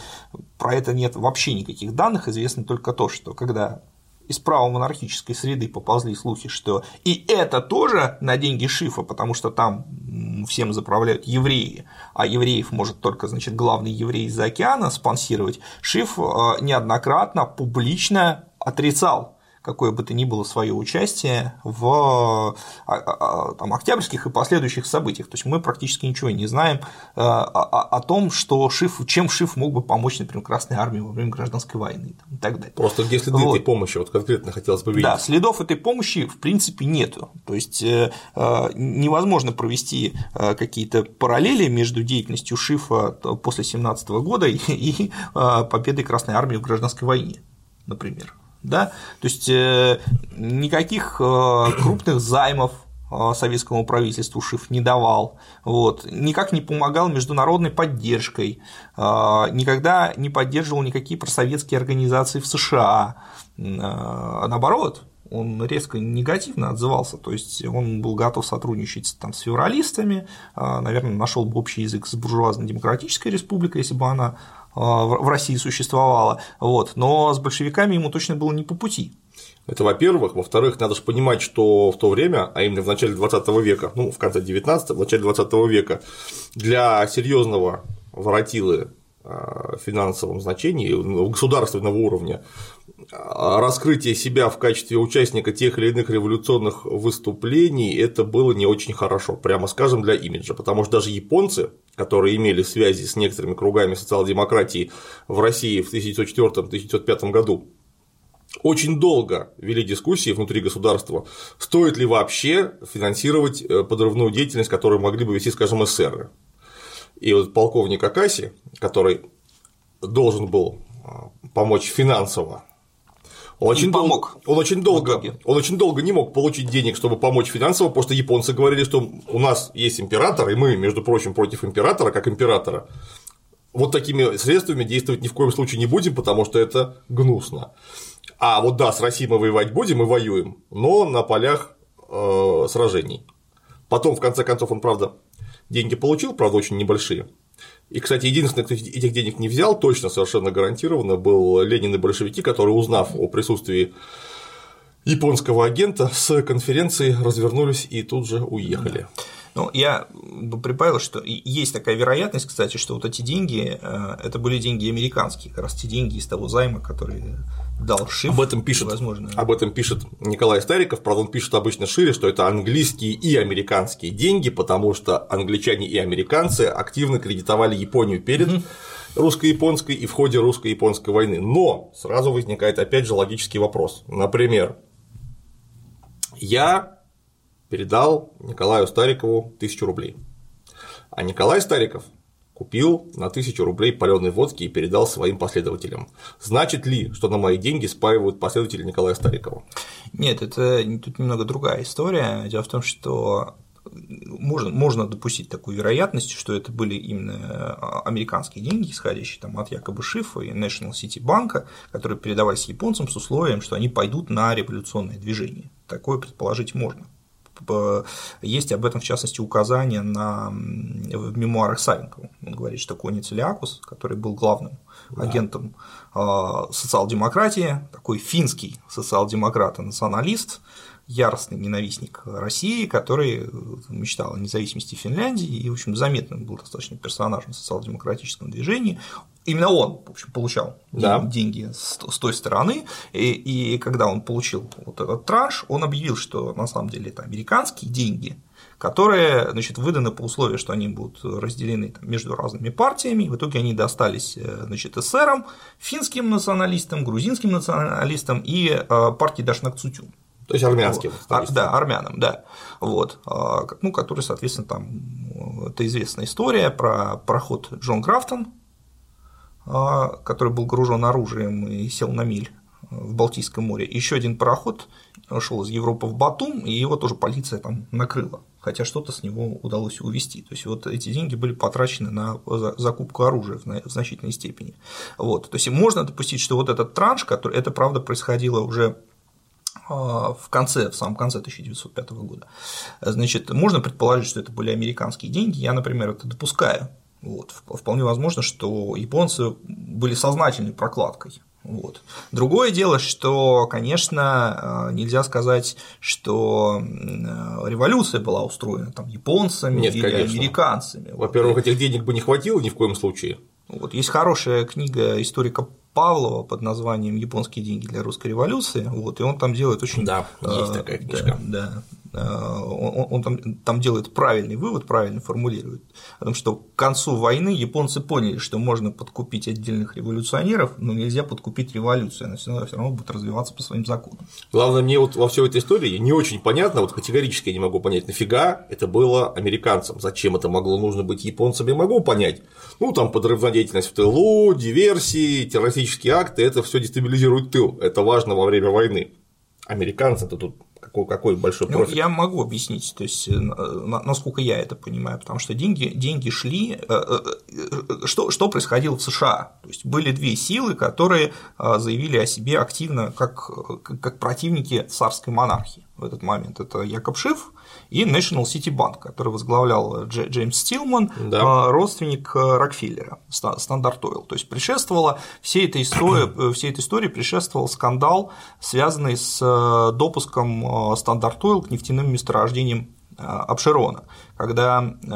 про это нет вообще никаких данных. Известно только то, что когда из правомонархической среды поползли слухи, что и это тоже на деньги Шифа, потому что там всем заправляют евреи, а евреев может только, значит, главный еврей из-за океана спонсировать, Шиф э, неоднократно публично отрицал какое бы то ни было свое участие в а, а, а, там, октябрьских и последующих событиях. То есть мы практически ничего не знаем э, о, о том, что Шиф, чем Шиф мог бы помочь, например, Красной армии во время гражданской войны там, и так далее. Просто где следы вот. этой помощи, вот конкретно хотелось бы видеть. Да, следов этой помощи в принципе нету. То есть э, э, невозможно провести какие-то параллели между деятельностью Шифа после 17 года и победой Красной армии в гражданской войне, например да, то есть э, никаких э, крупных займов э, советскому правительству ШИФ не давал, вот, никак не помогал международной поддержкой, никогда не поддерживал никакие просоветские организации в США, а наоборот, он резко негативно отзывался, то есть он был готов сотрудничать там, с февралистами, наверное, нашел бы общий язык с буржуазно-демократической республикой, если бы она а, в России существовало, вот, но с большевиками ему точно было не по пути. Это во-первых. Во-вторых, надо же понимать, что в то время, а именно в начале 20 века, ну, в конце 19 в начале 20 века, для серьезного воротилы а, финансовом значении государственного уровня раскрытие себя в качестве участника тех или иных революционных выступлений это было не очень хорошо, прямо скажем, для имиджа, потому что даже японцы, которые имели связи с некоторыми кругами социал-демократии в России в 1904-1905 году, очень долго вели дискуссии внутри государства, стоит ли вообще финансировать э, подрывную деятельность, которую могли бы вести, скажем, эсеры. И вот полковник Акаси, который должен был э, помочь финансово он очень помог. Дол... Он очень долго, он очень долго не мог получить денег, чтобы помочь финансово, потому что японцы говорили, что у нас есть император, и мы, между прочим, против императора, как императора. Вот такими средствами действовать ни в коем случае не будем, потому что это гнусно. А вот да, с Россией мы воевать будем и воюем, но на полях э, сражений. Потом, в конце концов, он, правда, деньги получил, правда, очень небольшие. И, кстати, единственный, кто этих денег не взял, точно совершенно гарантированно, был Ленин и большевики, которые, узнав о присутствии японского агента с конференции, развернулись и тут же уехали. Ну, я бы прибавил, что есть такая вероятность, кстати, что вот эти деньги э, это были деньги американские, как раз те деньги из того займа, который дал Шиф. Об этом пишет, возможно. об этом пишет Николай Стариков, правда, он пишет обычно шире, что это английские и американские деньги, потому что англичане и американцы активно кредитовали Японию перед угу. русско-японской и в ходе русско-японской войны. Но сразу возникает опять же логический вопрос. Например, я передал Николаю Старикову тысячу рублей. А Николай Стариков купил на тысячу рублей паленой водки и передал своим последователям. Значит ли, что на мои деньги спаивают последователи Николая Старикова? Нет, это тут немного другая история. Дело в том, что можно, можно допустить такую вероятность, что это были именно а, американские деньги, исходящие там от якобы Шифа и National City банка, которые передавались японцам с условием, что они пойдут на революционное движение. Такое предположить можно. Есть об этом, в частности, указание на, в мемуарах Савенкова. Он говорит, что Конец Илиакус, который был главным да. агентом а, социал-демократии, такой финский социал-демократ и националист, яростный ненавистник России, который мечтал о независимости Финляндии и, в общем, заметным был достаточно персонажем в социал-демократическом движении именно он, в общем, получал да. деньги с, с той стороны, и, и когда он получил вот этот транш, он объявил, что на самом деле это американские деньги, которые значит, выданы по условию, что они будут разделены там, между разными партиями. В итоге они достались э, значит, эсерам, финским националистам, грузинским националистам и э, партии Дашнакцутюн. То есть армянским. А, да, армянам, да. Вот. А, ну, который, соответственно, там это известная история про проход Джон Графтон, а, который был гружен оружием и сел на миль э, в Балтийском море. Еще один пароход шел из Европы в Батум, и его тоже полиция там накрыла, хотя что-то с него удалось увести. То есть вот эти деньги были потрачены на закупку оружия в значительной степени. Вот. То есть можно допустить, что вот этот транш, который это правда происходило уже а, в конце, в самом конце 1905 года. Значит, можно предположить, что это были американские деньги. Я, например, это допускаю. Вот. Вполне возможно, что японцы были сознательной прокладкой. Вот. Другое дело, что, конечно, э, нельзя сказать, что э, революция была устроена там японцами Нет, или конечно. американцами. Во-первых, этих денег бы не хватило ни в коем случае. Вот. Есть хорошая книга историка Павлова под названием «Японские деньги для русской революции», вот, и он там делает очень… Да, есть такая книжка. Да, да он, он там, там делает правильный вывод, правильно формулирует, о том, что к концу войны японцы поняли, что можно подкупить отдельных революционеров, но нельзя подкупить революцию, она все равно, все равно будет развиваться по своим законам. Главное, мне вот во всей этой истории не очень понятно, вот категорически я не могу понять, нафига это было американцам, зачем это могло нужно быть японцам, я могу понять, ну там подрывная деятельность в тылу, диверсии, террористические акты, это все дестабилизирует тыл. Это важно во время войны. Американцы-то тут какой, какой большой профит. Ну, я могу объяснить, то есть, э, насколько я это понимаю, потому что деньги, деньги шли. Э, э, что, что происходило в США? То есть были две силы, которые заявили о себе активно как, как противники царской монархии в этот момент. Это Якоб Шиф и National City Bank, который возглавлял Джеймс Стилман, да. А, родственник э, Рокфеллера, Standard Oil. То есть предшествовала всей этой истории, э, всей этой истории предшествовал скандал, связанный с э, допуском Standard Oil к нефтяным месторождениям Апшерона когда э,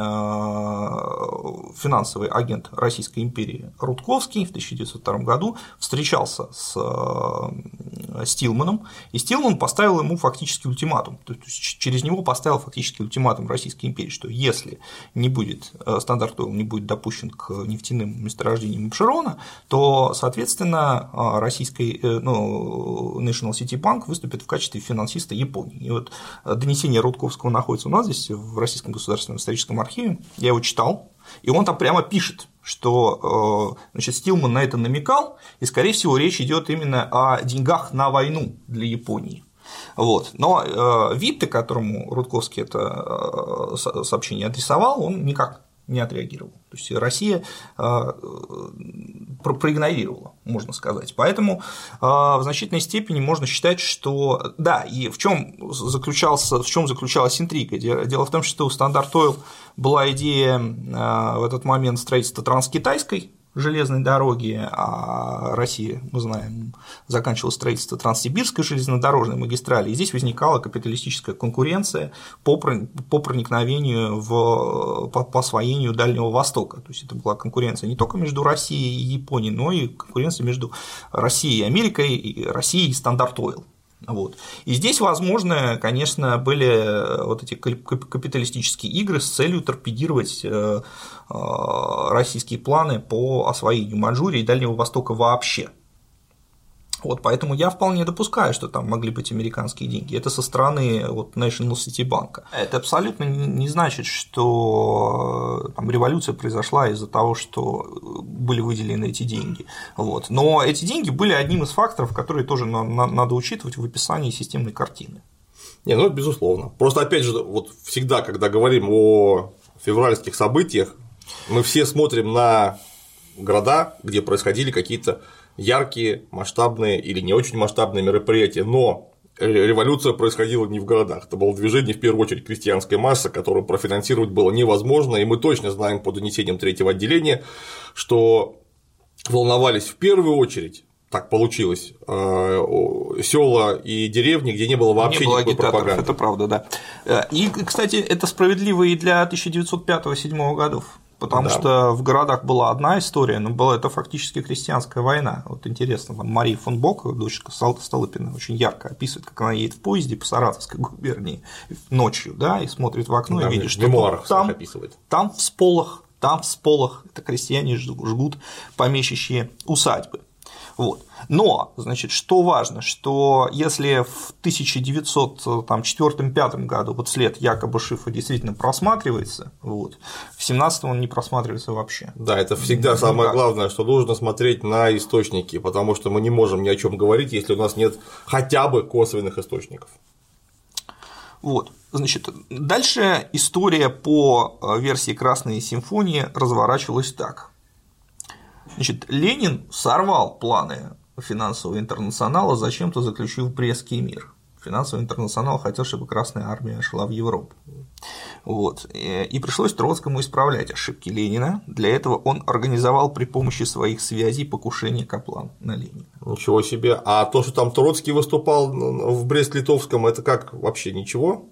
финансовый агент Российской империи Рудковский в 1902 году встречался с э, Стилманом, и Стилман поставил ему фактически ультиматум, то есть через него поставил фактически ультиматум Российской империи, что если не будет э, стандарт не будет допущен к нефтяным месторождениям Обширона, то, соответственно, российский ну, National City Bank выступит в качестве финансиста Японии. И вот донесение Рудковского находится у нас здесь в российском государстве государственном историческом архиве, я его читал, и он там прямо пишет, что э, значит, Стилман на это намекал, и, скорее всего, речь идет именно о деньгах на войну для Японии. Вот. Но э, Витте, которому Рудковский это э, сообщение адресовал, он никак не отреагировал. То есть Россия проигнорировала, можно сказать. Поэтому в значительной степени можно считать, что да, и в чем заключался, в чем заключалась интрига. Дело в том, что у Стандарт Oil была идея в этот момент строительства транскитайской железной дороги, а Россия, мы знаем, заканчивала строительство Транссибирской железнодорожной магистрали, и здесь возникала капиталистическая конкуренция по, проникновению в, по, по освоению Дальнего Востока. То есть это была конкуренция не только между Россией и Японией, но и конкуренция между Россией и Америкой, и Россией и Standard Oil. Вот. И здесь, возможно, конечно, были э, вот эти капиталистические игры с целью торпедировать э, э, российские планы по освоению Маньчжурии и Дальнего Востока вообще. Вот, поэтому я вполне допускаю, что там могли быть американские деньги. Это со стороны вот, National City Bank. Это абсолютно не значит, что там, революция произошла из-за того, что были выделены эти деньги. Вот. Но эти деньги были одним из факторов, которые тоже надо учитывать в описании системной картины. Не, ну безусловно. Просто опять же, вот всегда, когда говорим о февральских событиях, мы все смотрим на города, где происходили какие-то яркие, масштабные или не очень масштабные мероприятия, но революция происходила не в городах, это было движение в первую очередь крестьянской массы, которую профинансировать было невозможно, и мы точно знаем по донесениям третьего отделения, что волновались в первую очередь так получилось. Э, села и деревни, где не было вообще не было никакой пропаганды. Это правда, да. Э, и, кстати, это справедливо и для 1905-1907 годов потому да. что в городах была одна история, но была это фактически крестьянская война. Вот интересно, там Мария фон Бок, дочка Столыпина, очень ярко описывает, как она едет в поезде по Саратовской губернии ночью, да, и смотрит в окно да, и видит, что там, описывает. там в сполох, там в сполох это крестьяне жгут помещичьи усадьбы. Вот. Но, значит, что важно, что если в 1904-1905 году вот след якобы Шифа действительно просматривается, вот, в 17 он не просматривается вообще. Да, это всегда ну, самое главное, что нужно смотреть на источники, потому что мы не можем ни о чем говорить, если у нас нет хотя бы косвенных источников. Вот. Значит, дальше история по э, версии Красной симфонии разворачивалась так. Значит, Ленин сорвал планы финансового интернационала, зачем-то заключил Брестский мир. Финансовый интернационал хотел, чтобы Красная Армия шла в Европу. Вот. И пришлось Троцкому исправлять ошибки Ленина. Для этого он организовал при помощи своих связей покушение Каплан на Ленина. Ничего себе. А то, что там Троцкий выступал в Брест-Литовском, это как вообще ничего?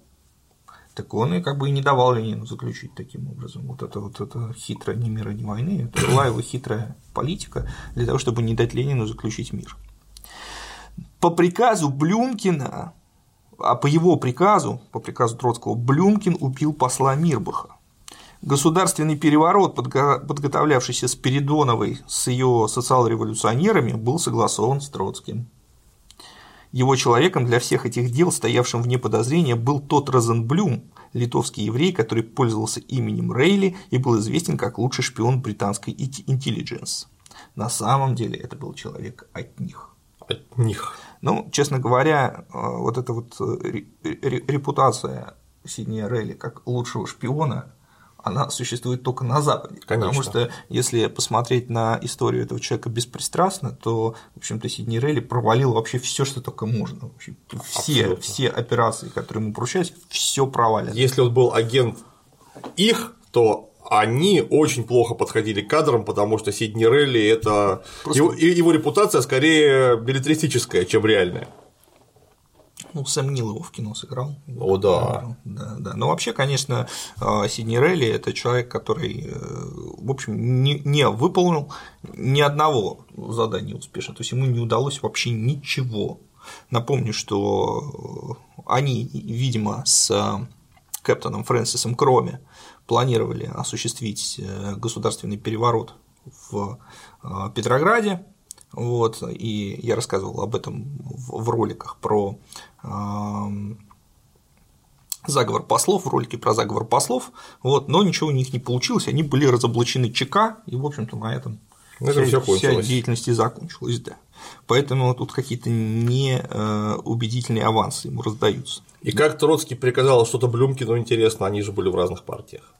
Так он и как бы и не давал Ленину заключить таким образом. Вот это вот это хитрая ни мира, ни войны, это была его хитрая политика для того, чтобы не дать Ленину заключить мир. По приказу Блюмкина, а по его приказу, по приказу Троцкого, Блюмкин убил посла Мирбаха. Государственный переворот, подготовлявшийся Спиридоновой с ее социал-революционерами, был согласован с Троцким. Его человеком для всех этих дел, стоявшим вне подозрения, был тот Розенблюм, литовский еврей, который пользовался именем Рейли и был известен как лучший шпион британской интеллигенс. На самом деле это был человек от них. От них. Ну, честно говоря, э, вот эта вот э, репутация Сиднея Рейли как лучшего шпиона она существует только на Западе. Конечно. Потому что если посмотреть на историю этого человека беспристрастно, то, в общем-то, Сидни Рейли провалил вообще все, что только можно. Вообще, все, все операции, которые ему поручались, все провалено. Если он был агент их, то они очень плохо подходили к кадрам, потому что Сидни Релли это Просто... его, его репутация скорее билетристическая, чем реальная. Ну, Сэм Нил его в кино сыграл. О, да. Да, да. Но вообще, конечно, а, Сидни Релли – это человек, который, э, в общем, не, не выполнил ни одного задания успешно. То есть ему не удалось вообще ничего. Напомню, что они, видимо, с капитаном Фрэнсисом Кроме планировали осуществить э, государственный переворот в э, Петрограде, вот, и я рассказывал об этом в роликах про заговор послов, в ролике про заговор послов, вот, но ничего у них не получилось, они были разоблачены ЧК, и, в общем-то, на этом вся, все вся деятельность и закончилась, да. Поэтому тут какие-то неубедительные э, авансы ему раздаются. И как Троцкий приказал что-то Блюмкину, интересно, они же были в разных партиях.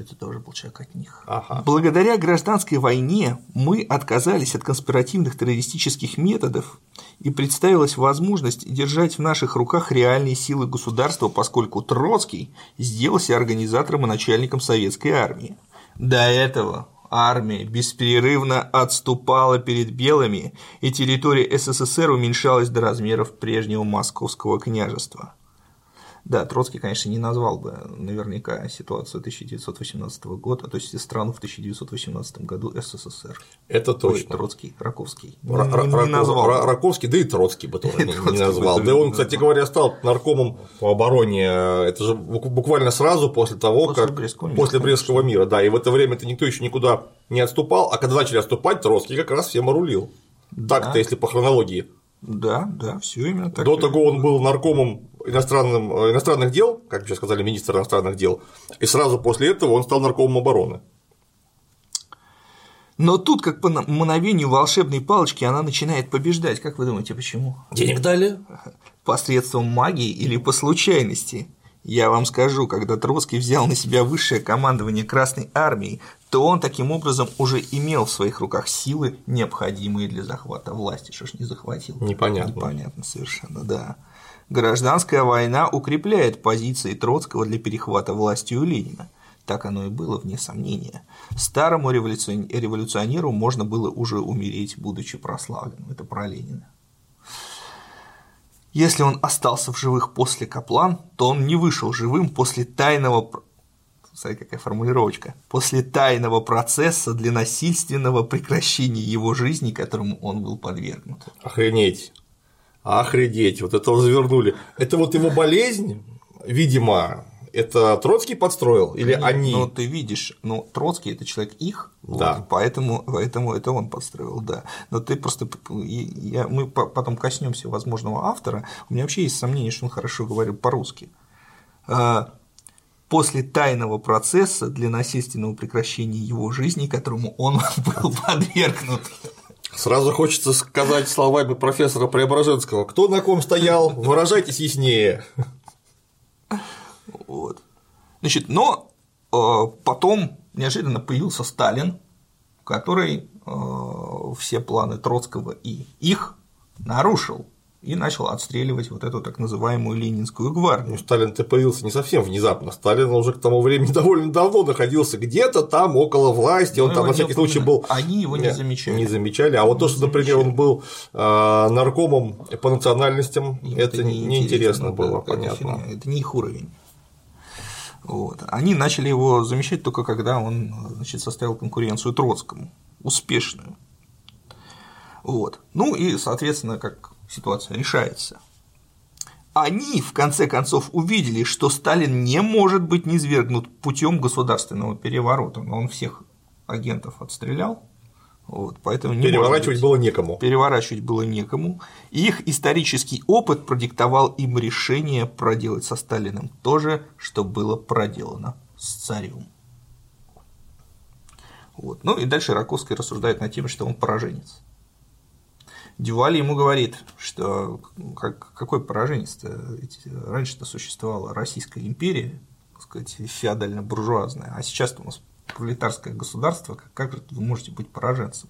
Это тоже был человек от них. Ага. Благодаря гражданской войне мы отказались от конспиративных террористических методов и представилась возможность держать в наших руках реальные силы государства, поскольку Троцкий сделался организатором и начальником советской армии. До этого армия беспрерывно отступала перед белыми, и территория СССР уменьшалась до размеров прежнего московского княжества. Да, Троцкий, конечно, не назвал бы наверняка ситуацию 1918 года, то есть страну в 1918 году СССР. Это точно. Ой, Троцкий, Раковский. Ра- не, не назвал. Ра- Раковский, да и Троцкий бы тоже не, не назвал. Да он, кстати говоря, стал наркомом по обороне. Это же буквально сразу после того, как после Брестского мира, да. И в это время-то никто еще никуда не отступал, а когда начали отступать, Троцкий как раз всем орулил. Так-то, если по хронологии. Да, да, все именно так. До того он был наркомом иностранным, э, иностранных дел, как сейчас сказали, министр иностранных дел, и сразу после этого он стал наркомом обороны. Но тут, как по мановению волшебной палочки, она начинает побеждать. Как вы думаете, почему? Денег дали? Посредством магии или по случайности? Я вам скажу, когда Троцкий взял на себя высшее командование Красной Армии, то он таким образом уже имел в своих руках силы, необходимые для захвата власти. Что ж не захватил? Непонятно. Непонятно совершенно, да. Гражданская война укрепляет позиции Троцкого для перехвата власти у Ленина. Так оно и было, вне сомнения. Старому революционеру можно было уже умереть, будучи прославленным. Это про Ленина. Если он остался в живых после Каплан, то он не вышел живым после тайного Смотри, какая формулировочка. После тайного процесса для насильственного прекращения его жизни, которому он был подвергнут. Охренеть. Охренеть, вот это развернули. Это вот его болезнь, видимо, это Троцкий подстроил или Нет, они? Ну, ты видишь, ну, Троцкий – это человек их, да. вот, поэтому, поэтому это он подстроил, да. Но ты просто, я, мы потом коснемся возможного автора, у меня вообще есть сомнение, что он хорошо говорил по-русски. А, после тайного процесса для насильственного прекращения его жизни, которому он был подвергнут. Сразу хочется сказать словами профессора Преображенского, кто на ком стоял, выражайтесь яснее. Вот. Значит, но э, потом неожиданно появился Сталин, который э, все планы Троцкого и их нарушил и начал отстреливать вот эту так называемую Ленинскую гвардию. Ну, Сталин-то появился не совсем внезапно. Сталин уже к тому времени довольно давно находился где-то там около власти, он Но ну, там на всякий случай был. Они его не замечали. Не замечали. А вот не то, что, например, он был э, наркомом по национальностям, Им это, это неинтересно было, это понятно. Фигня, это не их уровень. Вот. Они начали его замечать только когда он значит, составил конкуренцию Троцкому, успешную. Вот. Ну и, соответственно, как ситуация решается. Они, в конце концов, увидели, что Сталин не может быть низвергнут путем государственного переворота. Но он всех агентов отстрелял, вот, поэтому не Переворачивать было некому. Переворачивать было некому. Их исторический опыт продиктовал им решение проделать со Сталиным то же, что было проделано с царем. Вот. Ну и дальше Раковский рассуждает на тему, что он пораженец. Дюваль ему говорит, что как, какой пораженец-то, раньше-то существовала Российская империя, так сказать, феодально-буржуазная, а сейчас у нас пролетарское государство, как, как же вы можете быть пораженцем?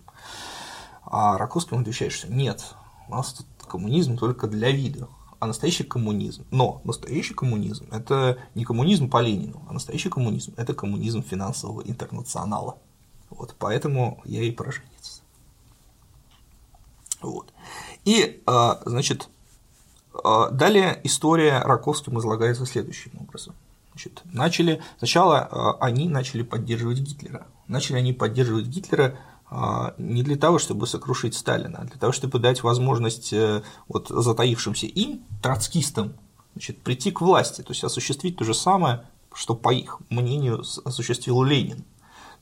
А Раковский отвечает, что нет, у нас тут коммунизм только для вида, а настоящий коммунизм. Но настоящий коммунизм – это не коммунизм по Ленину, а настоящий коммунизм – это коммунизм финансового интернационала. Вот, поэтому я и пораженец. Вот. И, а, значит, а, далее история Раковским излагается следующим образом. Значит, начали, сначала а, они начали поддерживать Гитлера. Начали они поддерживать Гитлера не для того, чтобы сокрушить Сталина, а для того, чтобы дать возможность э, вот, затаившимся им, троцкистам, значит, прийти к власти, то есть осуществить то же самое, что, по их мнению, осуществил Ленин.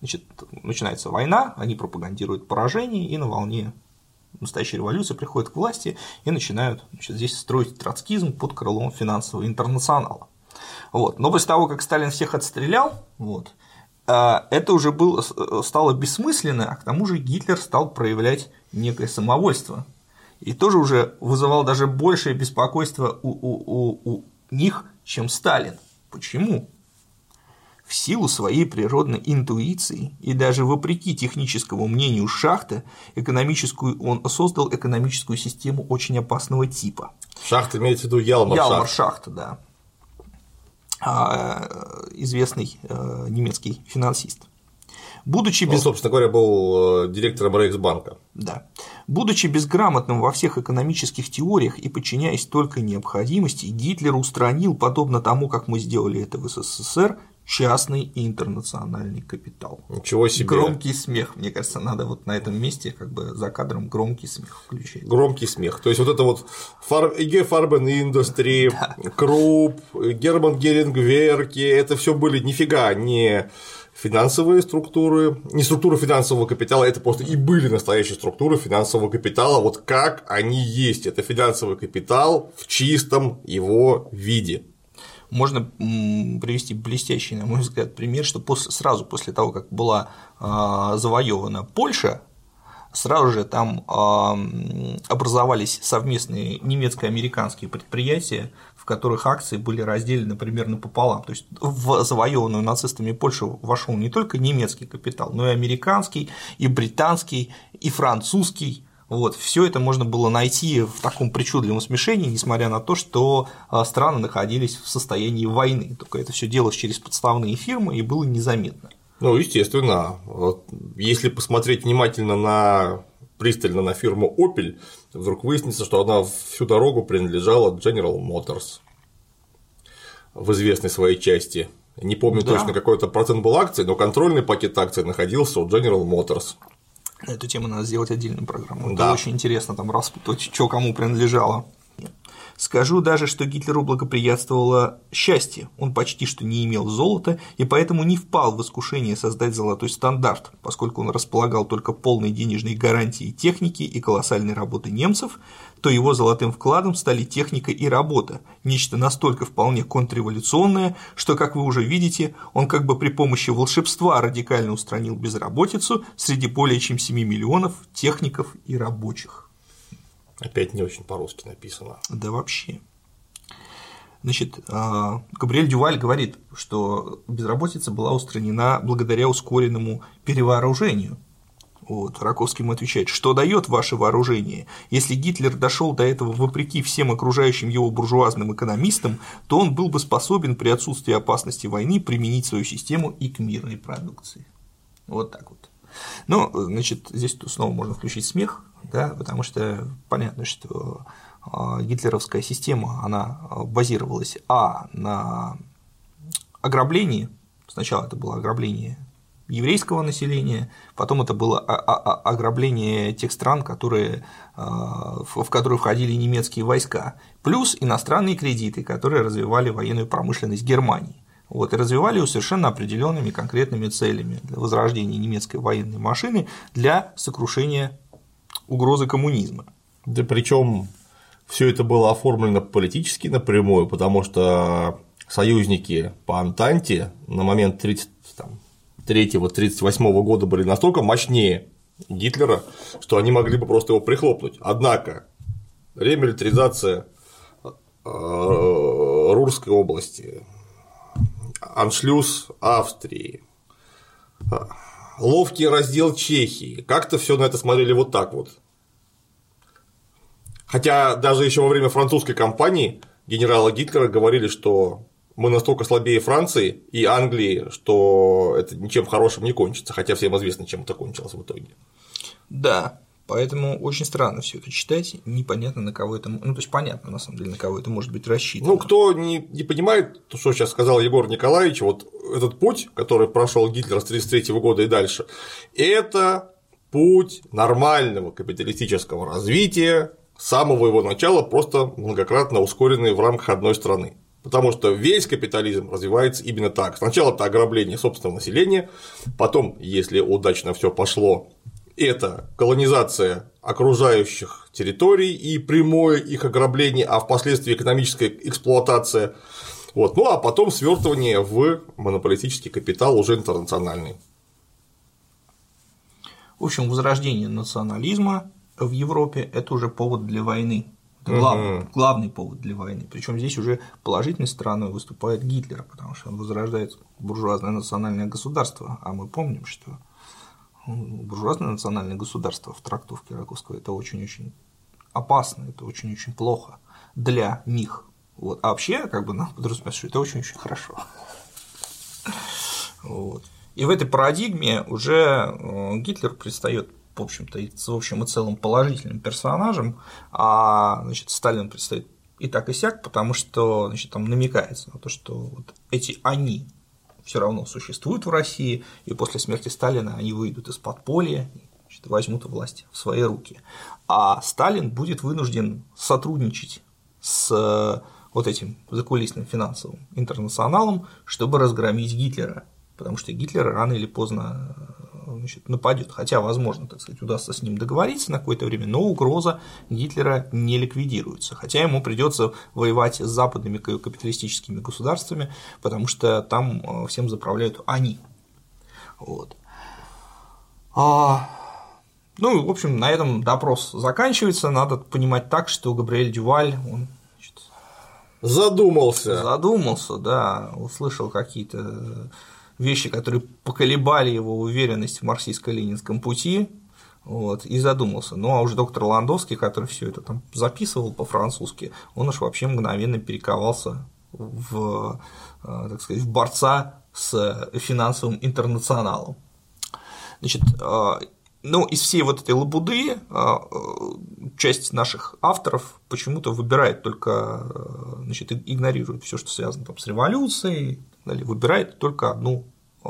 Значит, начинается война, они пропагандируют поражение, и на волне настоящая революция приходит к власти и начинают значит, здесь строить троцкизм под крылом финансового интернационала. Вот. Но после того, как Сталин всех отстрелял, вот, а, это уже было, стало бессмысленно, а к тому же Гитлер стал проявлять некое самовольство. И тоже уже вызывал даже большее беспокойство у, у, у, у них, чем Сталин. Почему? В силу своей природной интуиции и даже вопреки техническому мнению Шахта, экономическую, он создал экономическую систему очень опасного типа. Шахт имеется в виду Ялмар, Ялмар Шахт, да. А, известный э, немецкий финансист. Будучи без... Он, собственно говоря, был э, директором Рейхсбанка. Да. Будучи безграмотным во всех экономических теориях и подчиняясь только необходимости, Гитлер устранил, подобно тому, как мы сделали это в СССР, частный и интернациональный капитал. Ничего себе. Громкий смех, мне кажется, надо вот на этом месте как бы за кадром громкий смех включить. Громкий смех. То есть вот это вот Фар... Фарбен Индустри, Круп, Герман Герингверки, это все были нифига не финансовые структуры, не структуры финансового капитала, это просто и были настоящие структуры финансового капитала, вот как они есть, это финансовый капитал в чистом его виде можно привести блестящий, на мой взгляд, пример, что после, сразу после того, как была а, завоевана Польша, сразу же там а, образовались совместные немецко-американские предприятия, в которых акции были разделены примерно пополам. То есть в завоеванную нацистами Польшу вошел не только немецкий капитал, но и американский, и британский, и французский, вот, все это можно было найти в таком причудливом смешении, несмотря на то, что а, страны находились в состоянии войны. Только это все делалось через подставные фирмы и было незаметно. Ну, естественно. Вот, если посмотреть внимательно на пристально на фирму Opel, вдруг выяснится, что она всю дорогу принадлежала General Motors в известной своей части. Не помню да. точно, какой-то процент был акций, но контрольный пакет акций находился у General Motors. На эту тему надо сделать отдельную программу. Да. Это очень интересно там распутать, что кому принадлежало. Скажу даже, что Гитлеру благоприятствовало счастье, он почти что не имел золота и поэтому не впал в искушение создать золотой стандарт, поскольку он располагал только полной денежной гарантией техники и колоссальной работы немцев, то его золотым вкладом стали техника и работа, нечто настолько вполне контрреволюционное, что, как вы уже видите, он как бы при помощи волшебства радикально устранил безработицу среди более чем 7 миллионов техников и рабочих. Опять не очень по-русски написано. Да вообще. Значит, а, Габриэль Дюваль говорит, что безработица была устранена благодаря ускоренному перевооружению. Вот, Раковский ему отвечает, что дает ваше вооружение? Если Гитлер дошел до этого вопреки всем окружающим его буржуазным экономистам, то он был бы способен при отсутствии опасности войны применить свою систему и к мирной продукции. Вот так вот. Ну, значит, здесь снова можно включить смех, да, потому что понятно, что а, гитлеровская система, она базировалась а на ограблении, сначала это было ограбление еврейского населения, потом это было ограбление тех стран, которые, а, в которые входили немецкие войска, плюс иностранные кредиты, которые развивали военную промышленность Германии. Вот, и развивали ее совершенно определенными конкретными целями для возрождения немецкой военной машины для сокрушения угрозы коммунизма. Да причем все это было оформлено политически напрямую, потому что союзники по Антанте на момент 1933-1938 года были настолько мощнее Гитлера, что они могли бы просто его прихлопнуть. Однако ремилитаризация э, Рурской области, аншлюз Австрии, ловкий раздел Чехии. Как-то все на это смотрели вот так вот. Хотя даже еще во время французской кампании генерала Гитлера говорили, что мы настолько слабее Франции и Англии, что это ничем хорошим не кончится, хотя всем известно, чем это кончилось в итоге. Да, Поэтому очень странно все это читать, непонятно на кого это, ну то есть понятно на самом деле на кого это может быть рассчитано. Ну кто не, не понимает, то, что сейчас сказал Егор Николаевич, вот этот путь, который прошел Гитлер с 1933 года и дальше, это путь нормального капиталистического развития, с самого его начала просто многократно ускоренный в рамках одной страны. Потому что весь капитализм развивается именно так. Сначала это ограбление собственного населения, потом, если удачно все пошло, это колонизация окружающих территорий и прямое их ограбление, а впоследствии экономическая эксплуатация. Вот. Ну а потом свертывание в монополистический капитал уже интернациональный. В общем, возрождение национализма в Европе – это уже повод для войны. Это главный, угу. главный повод для войны. Причем здесь уже положительной стороной выступает Гитлер, потому что он возрождает буржуазное национальное государство. А мы помним, что буржуазное национальное государство в трактовке Раковского это очень-очень опасно, это очень-очень плохо для них. Вот. А вообще, как бы нам подразумевается, что это очень-очень хорошо. Вот. И в этой парадигме уже э, Гитлер предстает в общем-то, в общем и целом положительным персонажем, а значит, Сталин предстоит и так и сяк, потому что значит, там намекается на то, что вот эти они все равно существуют в России, и после смерти Сталина они выйдут из подполья, значит, возьмут власть в свои руки. А Сталин будет вынужден сотрудничать с вот этим закулисным финансовым интернационалом, чтобы разгромить Гитлера, потому что Гитлер рано или поздно значит, нападет. Хотя, возможно, так сказать, удастся с ним договориться на какое-то время, но угроза Гитлера не ликвидируется. Хотя ему придется воевать с западными капиталистическими государствами, потому что там э, всем заправляют они. Вот. А... Ну, в общем, на этом допрос заканчивается. Надо понимать так, что Габриэль Дюваль, он значит, задумался. Задумался, да, услышал какие-то вещи, которые поколебали его уверенность в марксистско-ленинском пути, вот, и задумался. Ну а уже доктор Ландовский, который все это там записывал по-французски, он уж вообще мгновенно перековался в, э, так сказать, в борца с финансовым интернационалом. Значит, э, ну, из всей вот этой лабуды э, часть наших авторов почему-то выбирает только, значит, игнорирует все, что связано там, с революцией, выбирает только одну э,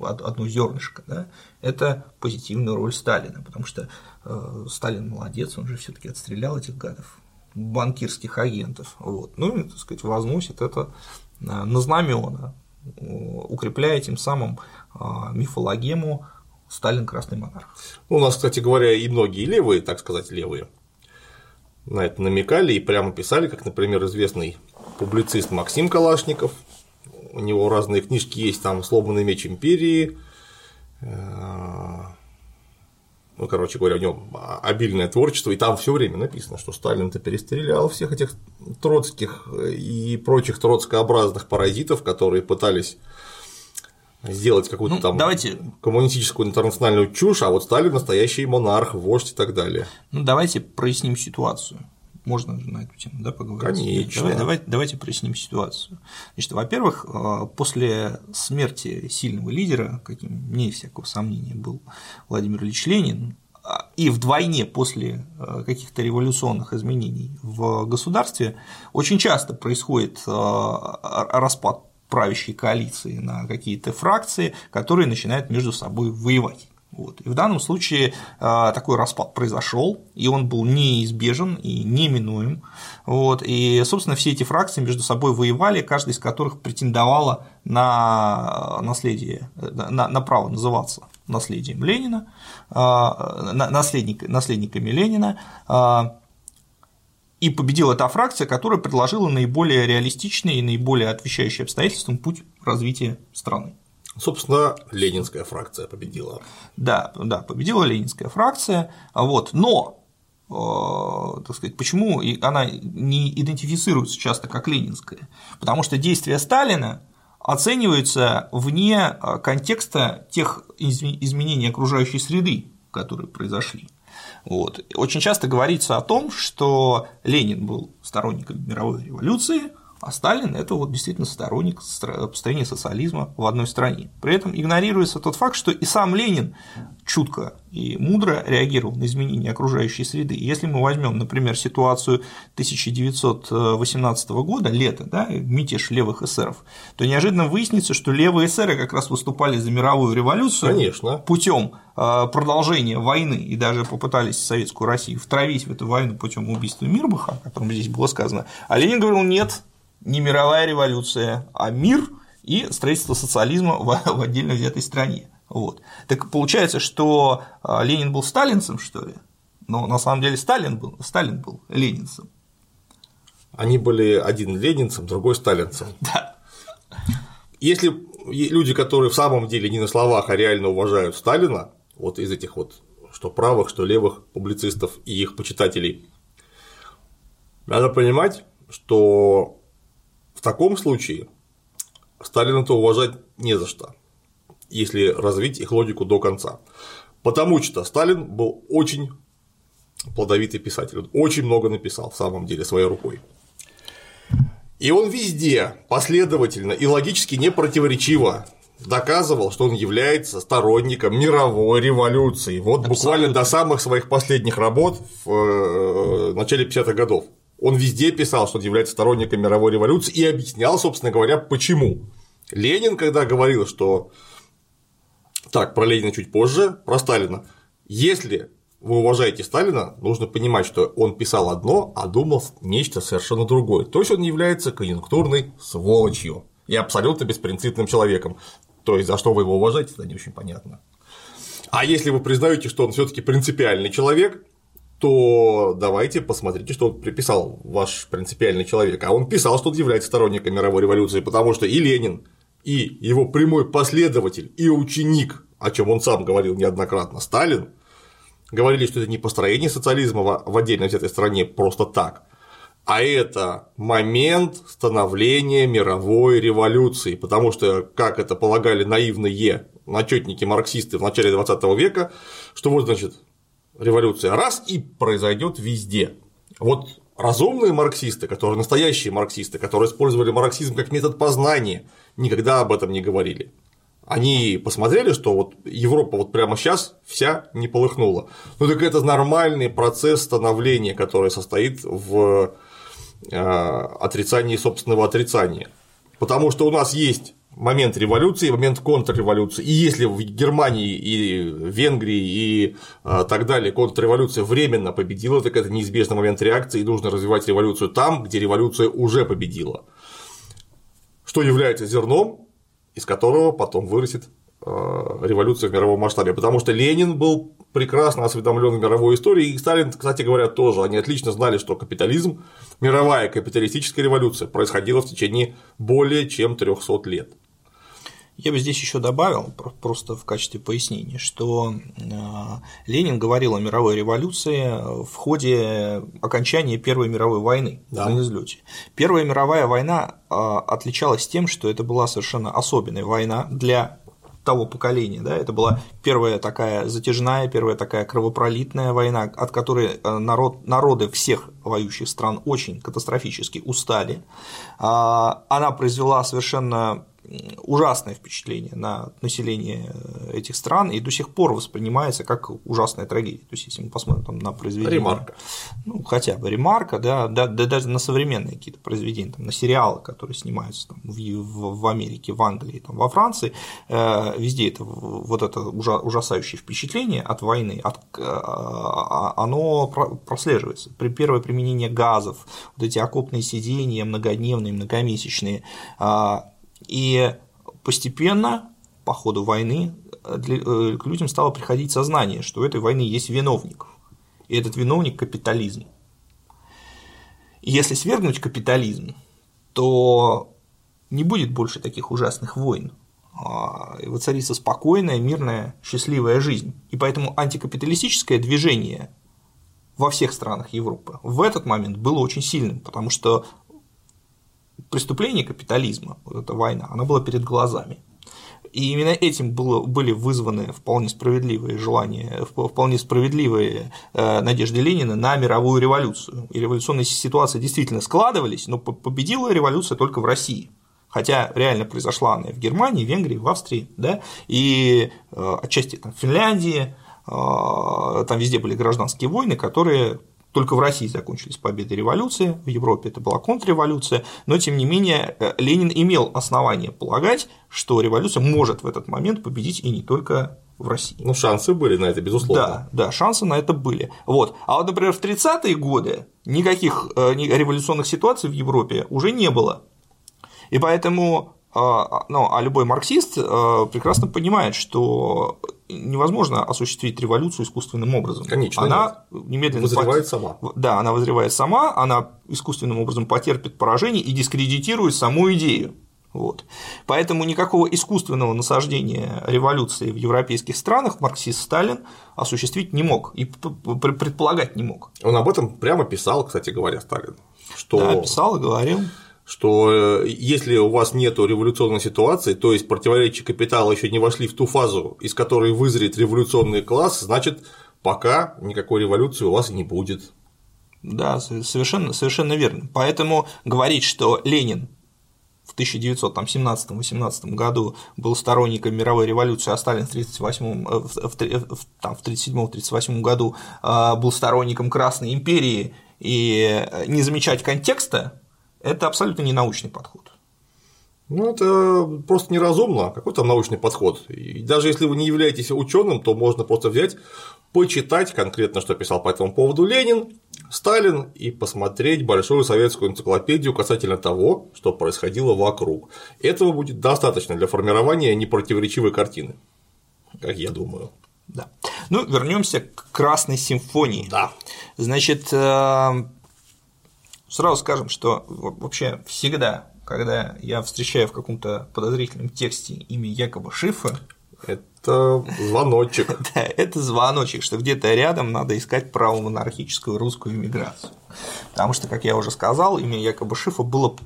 одну зернышко, да, это позитивную роль Сталина, потому что э, Сталин молодец, он же все-таки отстрелял этих гадов, банкирских агентов, вот, ну и, так сказать, возносит это на знамена, укрепляя тем самым э, мифологему Сталин красный монарх. У нас, кстати говоря, и многие левые, так сказать, левые, на это намекали и прямо писали, как, например, известный публицист Максим Калашников, у него разные книжки есть, там «Сломанный меч империи», э, ну, короче говоря, у него обильное творчество, и там все время написано, что Сталин-то перестрелял всех этих троцких и прочих троцкообразных паразитов, которые пытались сделать какую-то ну, там давайте... коммунистическую интернациональную чушь, а вот Сталин настоящий монарх, вождь и так далее. Ну, давайте проясним ситуацию можно же на эту тему да, поговорить? Конечно. Давай, давайте, давайте проясним ситуацию. Значит, во-первых, э, после смерти сильного лидера, каким мне всякого сомнения был Владимир Ильич Ленин, а, и вдвойне после э, каких-то революционных изменений в государстве очень часто происходит э, распад правящей коалиции на какие-то фракции, которые начинают между собой воевать. Вот. И в данном случае э, такой распад произошел, и он был неизбежен и неминуем. Вот. И, собственно, все эти фракции между собой воевали, каждая из которых претендовала на наследие, на, на право называться наследием Ленина, э, наследник, наследниками Ленина. Э, и победила та фракция, которая предложила наиболее реалистичный и наиболее отвечающий обстоятельствам путь развития страны. Собственно, ленинская фракция победила. Да, да, победила ленинская фракция. Вот, но э, так сказать, почему она не идентифицируется часто как ленинская? Потому что действия Сталина оцениваются вне э, контекста тех изменений окружающей среды, которые произошли. Вот. Очень часто говорится о том, что Ленин был сторонником мировой революции, а Сталин – это вот действительно сторонник построения социализма в одной стране. При этом игнорируется тот факт, что и сам Ленин чутко и мудро реагировал на изменения окружающей среды. Если мы возьмем, например, ситуацию 1918 года, лето, да, мятеж левых эсеров, то неожиданно выяснится, что левые эсеры как раз выступали за мировую революцию Конечно. путем э, продолжения войны и даже попытались Советскую Россию втравить в эту войну путем убийства Мирбаха, о котором здесь было сказано. А Ленин говорил, нет, не мировая революция, а мир и строительство социализма в отдельно взятой стране. Вот. Так получается, что а, Ленин был сталинцем, что ли? Но на самом деле Сталин был, Сталин был ленинцем. Они были один ленинцем, другой сталинцем. Да. Если люди, которые в самом деле не на словах, а реально уважают Сталина, вот из этих вот что правых, что левых публицистов и их почитателей, Надо понимать, что в таком случае Сталина-то уважать не за что, если развить их логику до конца. Потому что Сталин был очень плодовитый писатель, он очень много написал в самом деле своей рукой. И он везде последовательно и логически непротиворечиво доказывал, что он является сторонником мировой революции. Вот Абсолютно. буквально до самых своих последних работ в э, начале 50-х годов. Он везде писал, что он является сторонником мировой революции и объяснял, собственно говоря, почему. Ленин, когда говорил, что так, про Ленина чуть позже, про Сталина. Если вы уважаете Сталина, нужно понимать, что он писал одно, а думал нечто совершенно другое. То есть он является конъюнктурной сволочью и абсолютно беспринципным человеком. То есть за что вы его уважаете, это не очень понятно. А если вы признаете, что он все-таки принципиальный человек, то давайте посмотрите, что приписал ваш принципиальный человек. А он писал, что он является сторонником мировой революции, потому что и Ленин, и его прямой последователь и ученик, о чем он сам говорил неоднократно, Сталин, говорили, что это не построение социализма в отдельно взятой стране просто так, а это момент становления мировой революции, потому что, как это полагали наивные начетники марксисты в начале 20 века, что вот, значит, революция раз и произойдет везде. Вот разумные марксисты, которые настоящие марксисты, которые использовали марксизм как метод познания, никогда об этом не говорили. Они посмотрели, что вот Европа вот прямо сейчас вся не полыхнула. Ну так это нормальный процесс становления, который состоит в э, отрицании собственного отрицания. Потому что у нас есть момент революции, момент контрреволюции. И если в Германии и Венгрии и э, так далее контрреволюция временно победила, так это неизбежный момент реакции, и нужно развивать революцию там, где революция уже победила что является зерном, из которого потом вырастет э, революция в мировом масштабе. Потому что Ленин был прекрасно осведомлен в мировой истории, и Сталин, кстати говоря, тоже. Они отлично знали, что капитализм, мировая капиталистическая революция происходила в течение более чем 300 лет. Я бы здесь еще добавил, просто в качестве пояснения, что э, Ленин говорил о мировой революции в ходе окончания Первой мировой войны да. на излете. Первая мировая война э, отличалась тем, что это была совершенно особенная война для того поколения, да, это была первая такая затяжная, первая такая кровопролитная война, от которой э, народ, народы всех воюющих стран очень катастрофически устали. А, она произвела совершенно ужасное впечатление на население этих стран и до сих пор воспринимается как ужасная трагедия. То есть, если мы посмотрим там, на произведения. Ремарка. Ну, хотя бы ремарка, да, да, да даже на современные какие-то произведения, там, на сериалы, которые снимаются там, в, в, в Америке, в Англии, там, во Франции, э, везде это вот это ужасающее впечатление от войны, от, э, оно прослеживается. При первое применение газов, вот эти окопные сидения многодневные, многомесячные, а, и постепенно по ходу войны э, к людям стало приходить сознание, что у этой войны есть виновник. И этот виновник – капитализм. И если свергнуть капитализм, то не будет больше таких ужасных войн, а, и воцарится спокойная, мирная, счастливая жизнь. И поэтому антикапиталистическое движение во всех странах Европы в этот момент было очень сильным, потому что преступление капитализма, вот эта война, она была перед глазами. И именно этим было, были вызваны вполне справедливые желания, вполне справедливые э, надежды Ленина на мировую революцию. И революционные ситуации действительно складывались, но победила революция только в России. Хотя реально произошла она и в Германии, в Венгрии, в Австрии, да, и э, отчасти там, в Финляндии, э, там везде были гражданские войны, которые только в России закончились победы революции, в Европе это была контрреволюция, но тем не менее э, Ленин имел основание полагать, что революция может в этот момент победить и не только в России. Ну, шансы были на это, безусловно. Да, да, шансы на это были. Вот. А вот, например, в 30-е годы никаких э, революционных ситуаций в Европе уже не было. И поэтому а, ну, а любой марксист э, прекрасно понимает, что невозможно осуществить революцию искусственным образом. Конечно. Она нет. немедленно возревает пот... сама. Да, она возревает сама, она искусственным образом потерпит поражение и дискредитирует саму идею. Вот. Поэтому никакого искусственного насаждения революции в европейских странах марксист Сталин осуществить не мог и предполагать не мог. Он об этом прямо писал, кстати говоря, Сталин. Что... Да, писал и говорил что э, если у вас нет революционной ситуации, то есть противоречия капитала еще не вошли в ту фазу, из которой вызрет революционный класс, значит, пока никакой революции у вас не будет. Да, совершенно, совершенно верно. Поэтому говорить, что Ленин в 1917-18 году был сторонником мировой революции, а Сталин в 1937-1938 году а, был сторонником Красной империи, и не замечать контекста, это абсолютно не научный подход. Ну, это просто неразумно. Какой там научный подход? И даже если вы не являетесь ученым, то можно просто взять, почитать конкретно, что писал по этому поводу Ленин, Сталин и посмотреть большую советскую энциклопедию касательно того, что происходило вокруг. Этого будет достаточно для формирования непротиворечивой картины, как я думаю. Да. Ну, вернемся к Красной симфонии. Да. Значит, э, сразу скажем, что вообще всегда, когда я встречаю в каком-то подозрительном тексте имя якобы Шифа, это звоночек. Да, это звоночек, что где-то рядом надо искать правомонархическую русскую иммиграцию. Потому что, как я уже сказал, имя якобы Шифа было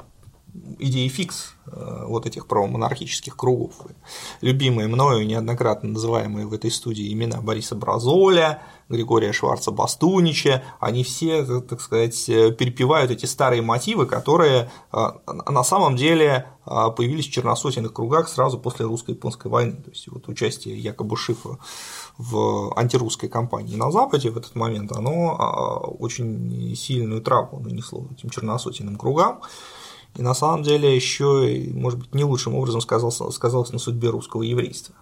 идеей фикс э, вот этих правомонархических кругов. Любимые мною, неоднократно называемые в этой студии имена Бориса Бразоля, Григория Шварца Бастунича, они все, так сказать, перепевают эти старые мотивы, которые а, на самом деле а, появились в черносотенных кругах сразу после русско-японской войны. То есть вот участие якобы Шифа в антирусской кампании на Западе в этот момент, оно очень сильную травму нанесло этим черносотенным кругам. И на самом деле еще, может быть, не лучшим образом сказался, сказалось на судьбе русского еврейства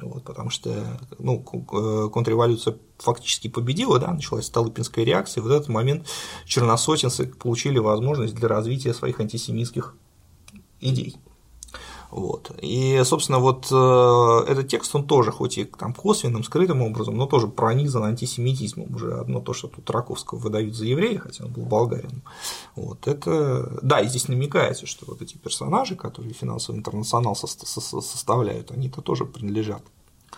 вот, потому что ну, э, контрреволюция фактически победила, да, началась Столыпинская реакция, и в этот момент черносотенцы получили возможность для развития своих антисемитских идей. Вот. И, собственно, вот э, этот текст, он тоже, хоть и там косвенным, скрытым образом, но тоже пронизан антисемитизмом. Уже одно то, что тут Раковского выдают за еврея, хотя он был болгарином. Вот. Это... Да, и здесь намекается, что вот эти персонажи, которые финансовый интернационал составляют, они-то тоже принадлежат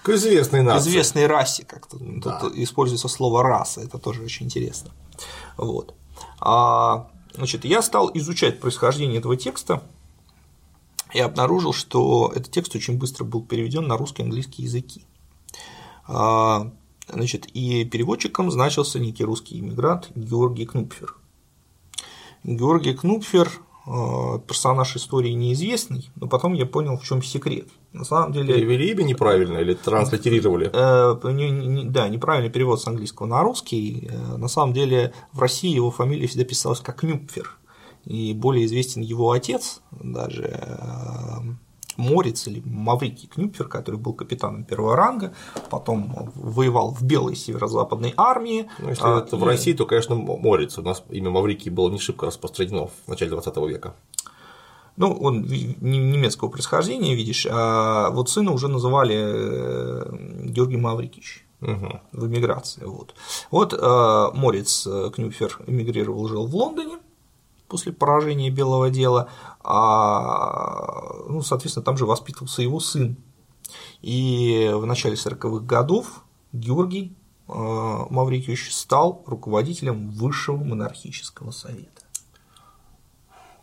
к известной нации. К известной расе, как-то да. тут используется слово раса, это тоже очень интересно. Вот. А, значит, я стал изучать происхождение этого текста, и обнаружил, что этот текст очень быстро был переведен на русский и английский языки. А, значит, и переводчиком значился некий русский иммигрант Георгий Кнупфер. Георгий Кнупфер а, персонаж истории неизвестный, но потом я понял, в чем секрет. На самом деле. Перевели имя неправильно или транслитерировали? Э, не, не, да, неправильный перевод с английского на русский. Э, на самом деле в России его фамилия всегда писалась как Кнюпфер и более известен его отец, даже э, Морец или Маврикий Кнюпфер, который был капитаном первого ранга, потом воевал в Белой северо-западной армии. Ну, если а, это и... в России, то, конечно, Морец. У нас имя Маврикий было не шибко распространено в начале 20 века. Ну, он немецкого происхождения, видишь, а вот сына уже называли э, Георгий Маврикич угу. в эмиграции. Вот, вот э, Морец Кнюпфер эмигрировал, жил в Лондоне, после поражения Белого дела, а, ну, соответственно, там же воспитывался его сын. И в начале 40-х годов Георгий э, Маврикиевич стал руководителем Высшего монархического совета.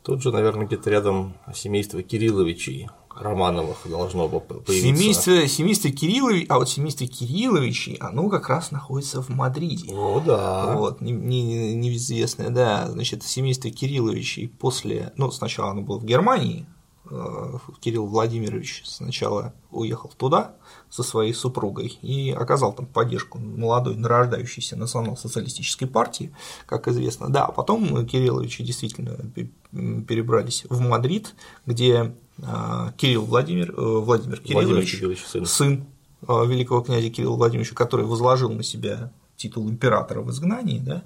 Тут же, наверное, где-то рядом семейство Кирилловичей, Романовых должно бы появиться. Семейство, семейство Кириллович, а вот семейство Кирилловичей, оно как раз находится в Мадриде. О, да. Вот, неизвестное, не, не да, значит, семейство Кирилловичей после, ну, сначала оно было в Германии, э, Кирилл Владимирович сначала уехал туда со своей супругой и оказал там поддержку молодой нарождающейся национал-социалистической партии, как известно. Да, а потом Кирилловичи действительно перебрались в Мадрид, где Кирилл Владимир, э, Владимир Кириллович, Владимир сын. сын а, великого князя Кирилла Владимировича, который возложил на себя титул императора в изгнании, да,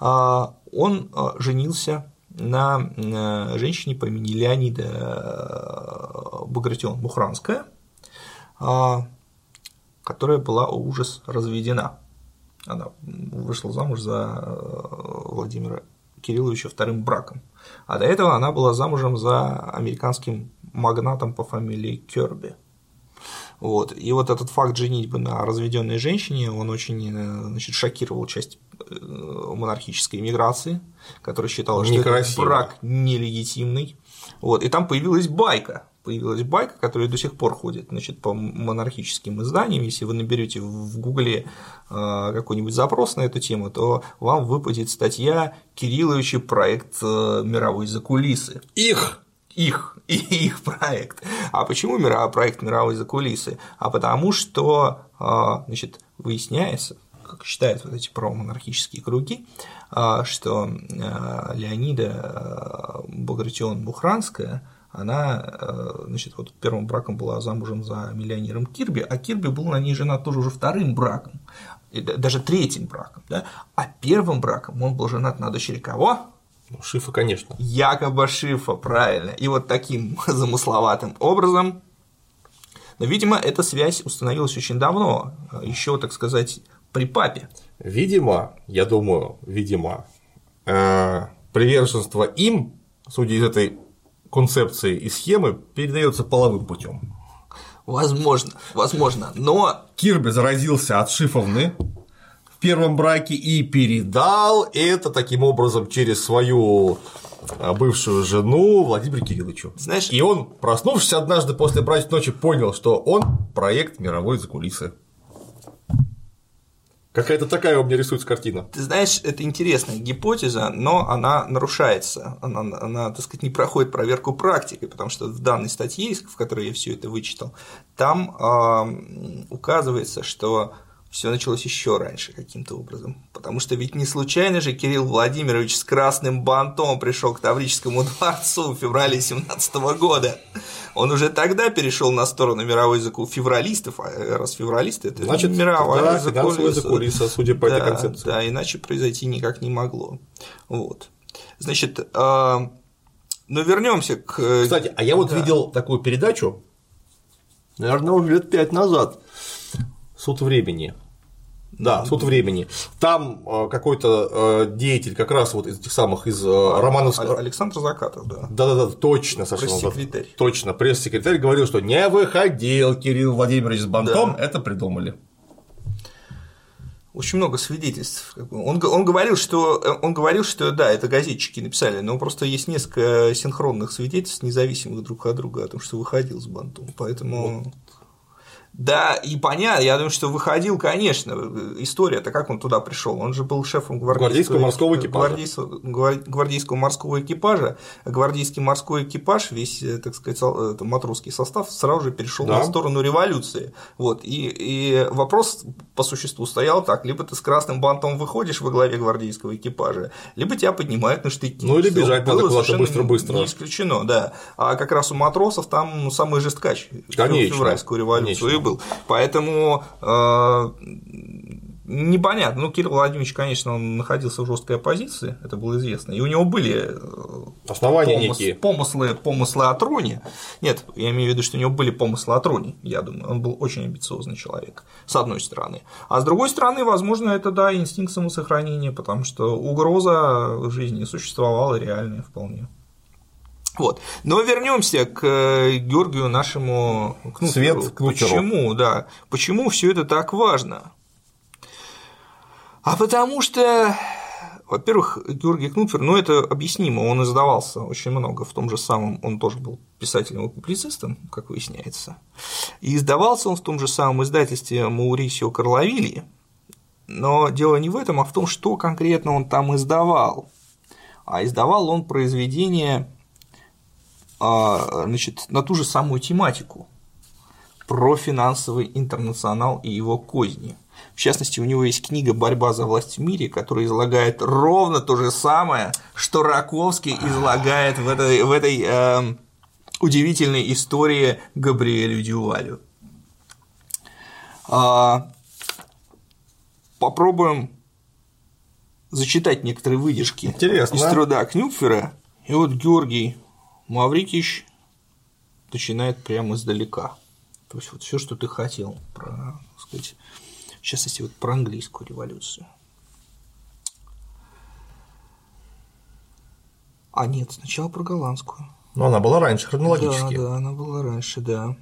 а, он женился на женщине по имени Леонида э, Багратион Мухранская, которая была ужас разведена. Она вышла замуж за э, Владимира Кирилловича вторым браком. А до этого она была замужем за американским магнатом по фамилии Керби. Вот. И вот этот факт женитьбы на разведенной женщине, он очень э, значит, шокировал часть э, монархической иммиграции, которая считала, что этот брак нелегитимный. Вот. И там появилась байка, появилась байка, которая до сих пор ходит значит, по монархическим изданиям. Если вы наберете в Гугле э, какой-нибудь запрос на эту тему, то вам выпадет статья Кирилловича проект мировой закулисы. Их их, и их проект. А почему проект мировой закулисы? А потому что а, значит, выясняется, как считают вот эти промонархические круги, а, что а, Леонида Багратион-Бухранская она, значит, вот первым браком была замужем за миллионером Кирби, а Кирби был на ней женат тоже уже вторым браком, даже третьим браком, да? а первым браком он был женат на дочери кого? Ну, Шифа, конечно. Якобы Шифа, правильно. И вот таким замысловатым образом но, видимо, эта связь установилась очень давно, еще, так сказать, при папе. Видимо, я думаю, видимо, э, приверженство им, судя из этой концепции и схемы, передается половым путем. Возможно, возможно, но Кирби заразился от шифовны, первом браке и передал это таким образом через свою а, бывшую жену Владимиру Кирилловичу. Знаешь, и он, проснувшись однажды после брачной ночи, понял, что он проект мировой закулисы. Какая-то такая у меня рисуется картина. Ты знаешь, это интересная гипотеза, но она нарушается. Она, она, так сказать, не проходит проверку практикой, потому что в данной статье, в которой я все это вычитал, там э, указывается, что все началось еще раньше каким-то образом. Потому что ведь не случайно же Кирилл Владимирович с красным бантом пришел к Таврическому дворцу в феврале 17 года. Он уже тогда перешел на сторону мировой закул февралистов, а раз февралисты это Значит, мировая закулиса, закулиса, судя по да, этой концепции. Да, иначе произойти никак не могло. Вот. Значит, э, но вернемся к. Кстати, а я вот да. видел такую передачу, наверное, уже лет пять назад. Суд времени. Да, суд времени. Там э, какой-то э, деятель, как раз вот из этих самых из э, романов. Александр Закатов, да. Да, да, да, точно, совершенно. Пресс-секретарь. Точно, пресс-секретарь говорил, что не выходил Кирилл Владимирович с бантом, да. это придумали. Очень много свидетельств. Он, он, говорил, что, он говорил, что да, это газетчики написали, но просто есть несколько синхронных свидетельств, независимых друг от друга, о том, что выходил с бантом. Поэтому. Вот. Да, и понятно, я думаю, что выходил, конечно, история-то как он туда пришел. Он же был шефом гвардейского, гвардейского морского экипажа. Гвардейского, гвардейского морского экипажа. Гвардейский морской экипаж, весь, э, так сказать, это матросский состав сразу же перешел да. на сторону революции. Вот. И, и вопрос по существу стоял так: либо ты с красным бантом выходишь во главе гвардейского экипажа, либо тебя поднимают на штыки. Ну или бежать надо куда-то быстро-быстро. Не исключено, да. А как раз у матросов там самый жесткач Конечно. февральскую революцию. Конечно был. Поэтому э, непонятно. Ну, Кирилл Владимирович, конечно, он находился в жесткой оппозиции, это было известно. И у него были э, основания помыс, некие. Помыслы, помыслы о троне. Нет, я имею в виду, что у него были помыслы о троне, я думаю. Он был очень амбициозный человек, с одной стороны. А с другой стороны, возможно, это да, инстинкт самосохранения, потому что угроза жизни существовала реальная вполне. Вот. Но вернемся к э, Георгию нашему Кнутеру. Свет Кнутеру. Почему, да? Почему все это так важно? А потому что, во-первых, Георгий Кнутер, ну это объяснимо, он издавался очень много в том же самом, он тоже был писателем и публицистом, как выясняется, и издавался он в том же самом издательстве Маурисио Карловили, но дело не в этом, а в том, что конкретно он там издавал. А издавал он произведения значит, на ту же самую тематику про финансовый интернационал и его козни. В частности, у него есть книга «Борьба за власть в мире», которая излагает ровно то же самое, что Раковский излагает в этой, в этой э, удивительной истории Габриэлю Дювалю. А, попробуем зачитать некоторые выдержки Интересно. из труда Кнюпфера. И вот Георгий Маврикич начинает прямо издалека. То есть вот все, что ты хотел про, так сказать, в частности, вот про английскую революцию. А нет, сначала про голландскую. Но она была раньше, хронологически. Да, да, она была раньше, да.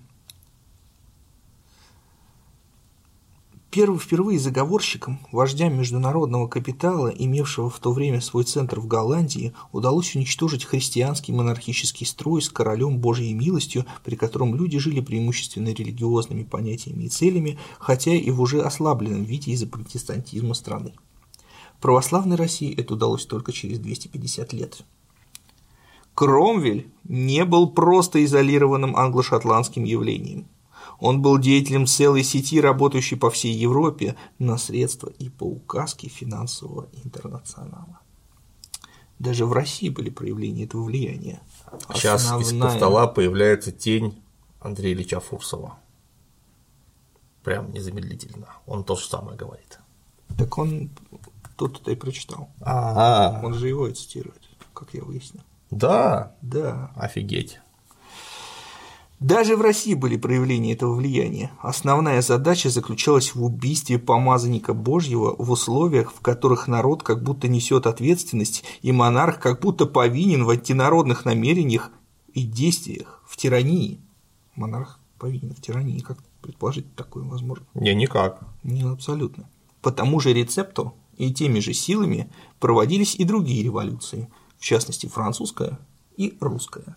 Первый впервые заговорщикам, вождям международного капитала, имевшего в то время свой центр в Голландии, удалось уничтожить христианский монархический строй с королем Божьей милостью, при котором люди жили преимущественно религиозными понятиями и целями, хотя и в уже ослабленном виде из-за протестантизма страны. Православной России это удалось только через 250 лет. Кромвель не был просто изолированным англо-шотландским явлением – он был деятелем целой сети, работающей по всей Европе на средства и по указке финансового интернационала. Даже в России были проявления этого влияния. Сейчас Основная... из-под стола появляется тень Андрея Ильича Фурсова. Прям незамедлительно. Он то же самое говорит. Так он тут-то и прочитал. А, Он же его и цитирует, как я выяснил. Да. Да. Офигеть. Даже в России были проявления этого влияния. Основная задача заключалась в убийстве помазанника Божьего в условиях, в которых народ как будто несет ответственность, и монарх как будто повинен в антинародных намерениях и действиях, в тирании. Монарх повинен в тирании. Как предположить такое возможно? Не, никак. Не, абсолютно. По тому же рецепту и теми же силами проводились и другие революции, в частности французская и русская.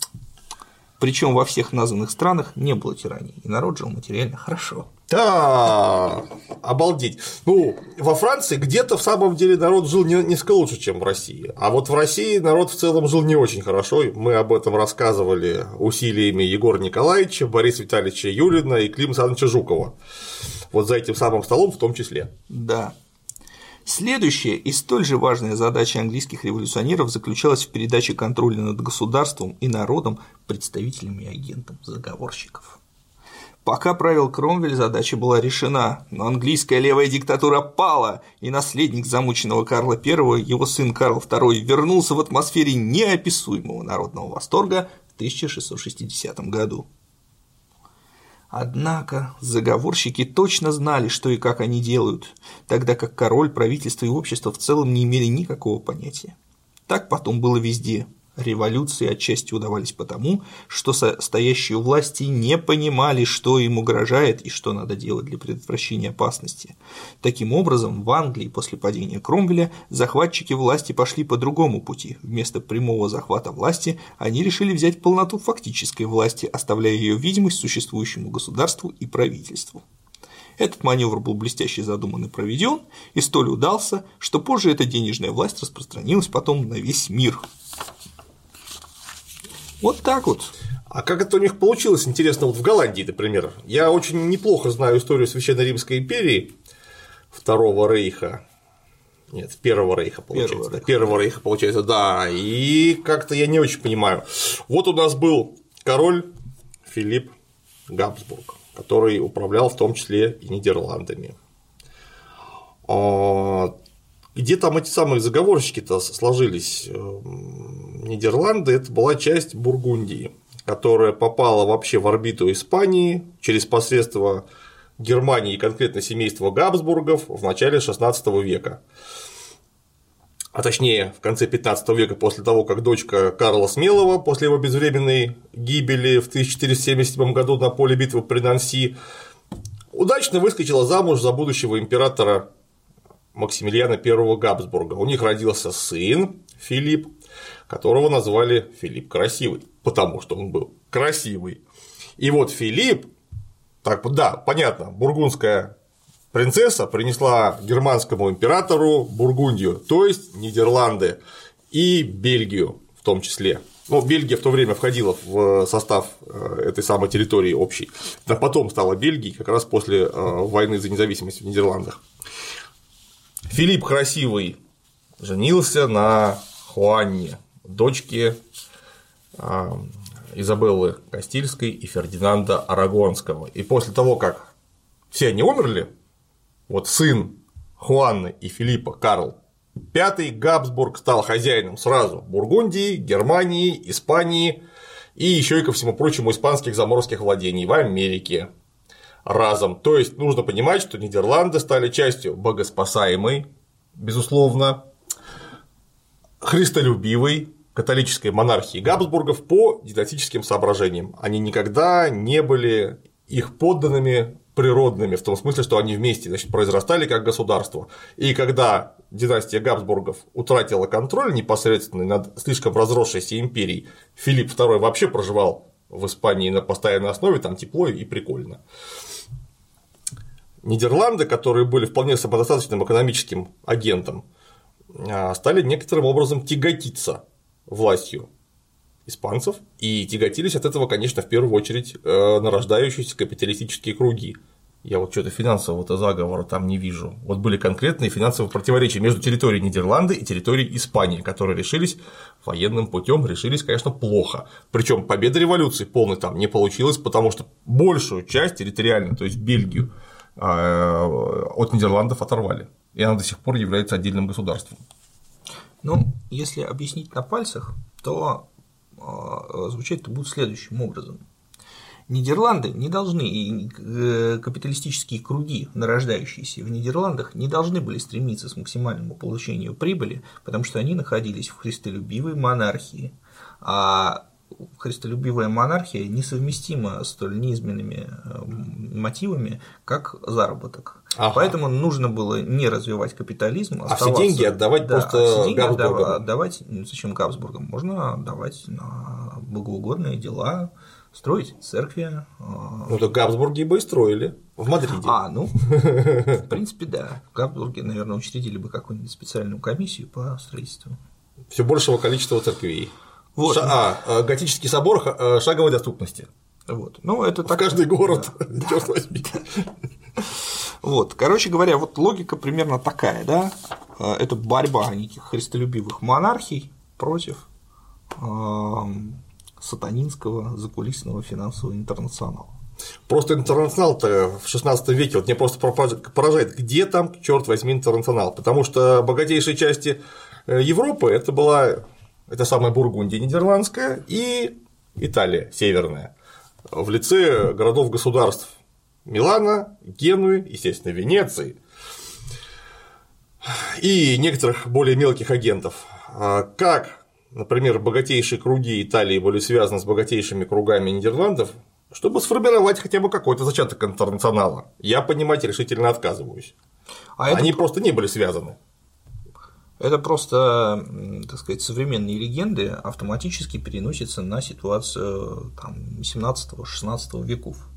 Причем во всех названных странах не было тирании, и народ жил материально хорошо. Да, обалдеть. Ну, во Франции где-то в самом деле народ жил не, несколько лучше, чем в России. А вот в России народ в целом жил не очень хорошо. Мы об этом рассказывали усилиями Егора Николаевича, Бориса Витальевича Юлина и Клима Александровича Жукова. Вот за этим самым столом в том числе. Да. Следующая и столь же важная задача английских революционеров заключалась в передаче контроля над государством и народом представителям и агентам заговорщиков. Пока правил Кромвель, задача была решена, но английская левая диктатура пала, и наследник замученного Карла I, его сын Карл II, вернулся в атмосфере неописуемого народного восторга в 1660 году. Однако заговорщики точно знали, что и как они делают, тогда как король, правительство и общество в целом не имели никакого понятия. Так потом было везде, Революции отчасти удавались потому, что стоящие у власти не понимали, что им угрожает и что надо делать для предотвращения опасности. Таким образом, в Англии после падения Кромвеля захватчики власти пошли по другому пути. Вместо прямого захвата власти они решили взять полноту фактической власти, оставляя ее видимость существующему государству и правительству. Этот маневр был блестяще задуман и проведен, и столь удался, что позже эта денежная власть распространилась потом на весь мир. Вот так вот. А как это у них получилось, интересно, вот в Голландии, например? Я очень неплохо знаю историю Священной Римской империи Второго Рейха. Нет, Первого Рейха, получается. Первого, да, Первого Рейха, получается, да. И как-то я не очень понимаю. Вот у нас был король Филипп Габсбург, который управлял в том числе и Нидерландами. А, где там эти самые заговорщики-то сложились? Нидерланды – это была часть Бургундии, которая попала вообще в орбиту Испании через посредство Германии конкретно семейства Габсбургов в начале XVI века. А точнее, в конце 15 века, после того, как дочка Карла Смелого, после его безвременной гибели в 1477 году на поле битвы при Нанси, удачно выскочила замуж за будущего императора Максимилиана I Габсбурга. У них родился сын Филипп, которого назвали Филипп Красивый, потому что он был красивый. И вот Филипп, так, да, понятно, бургундская принцесса принесла германскому императору Бургундию, то есть Нидерланды и Бельгию в том числе. Ну, Бельгия в то время входила в состав э, этой самой территории общей. А потом стала Бельгией, как раз после э, войны за независимость в Нидерландах. Филипп Красивый женился на Хуанне, дочке а, Изабеллы Кастильской и Фердинанда Арагонского. И после того, как все они умерли, вот сын Хуанны и Филиппа Карл V Габсбург стал хозяином сразу Бургундии, Германии, Испании и еще и ко всему прочему испанских заморских владений в Америке разом. То есть нужно понимать, что Нидерланды стали частью богоспасаемой, безусловно, христолюбивой католической монархии Габсбургов по дидактическим соображениям. Они никогда не были их подданными природными, в том смысле, что они вместе значит, произрастали как государство. И когда династия Габсбургов утратила контроль непосредственно над слишком разросшейся империей, Филипп II вообще проживал в Испании на постоянной основе, там тепло и прикольно. Нидерланды, которые были вполне самодостаточным экономическим агентом, а, стали некоторым образом тяготиться властью испанцев и тяготились от этого, конечно, в первую очередь э, нарождающиеся капиталистические круги. Я вот что-то финансового-то заговора там не вижу. Вот были конкретные финансовые противоречия между территорией Нидерланды и территорией Испании, которые решились военным путем, решились, конечно, плохо. Причем победа революции полной там не получилась, потому что большую часть территориально, то есть Бельгию, э, от Нидерландов оторвали. И она до сих пор является отдельным государством. Ну, если объяснить на пальцах, то а, звучать это будет следующим образом. Нидерланды не должны, и э, капиталистические круги, нарождающиеся в Нидерландах, не должны были стремиться к максимальному получению прибыли, потому что они находились в христолюбивой монархии, а христолюбивая монархия несовместима с столь неизменными э, мотивами, как заработок. Ага. Поэтому нужно было не развивать капитализм, а все деньги отдавать да, просто а все деньги Габсбургам. Отдавать, ну, зачем Габсбургам? Можно отдавать на благоугодные дела, строить церкви. А, ну, так Габсбурги бы и строили в Мадриде. А, ну, в принципе, да. Габсбурги, наверное, учредили бы какую-нибудь специальную комиссию по строительству. Все большего количества церквей. Вот. А, э, готический собор э, шаговой доступности. Вот. Ну, это так. В каждый город, да. черт возьми. Вот, короче говоря, вот логика примерно такая, да, э, это борьба неких христолюбивых монархий против сатанинского закулисного финансового интернационала. Просто интернационал-то в 16 веке, вот мне просто поражает, где там, черт возьми, интернационал, потому что богатейшие части Европы это была это самая Бургундия нидерландская и Италия северная в лице городов-государств Милана, Генуи, естественно, Венеции и некоторых более мелких агентов. А как, например, богатейшие круги Италии были связаны с богатейшими кругами Нидерландов, чтобы сформировать хотя бы какой-то зачаток интернационала. Я понимать решительно отказываюсь. А Они это... просто не были связаны. Это просто, так сказать, современные легенды автоматически переносятся на ситуацию 17-16 веков.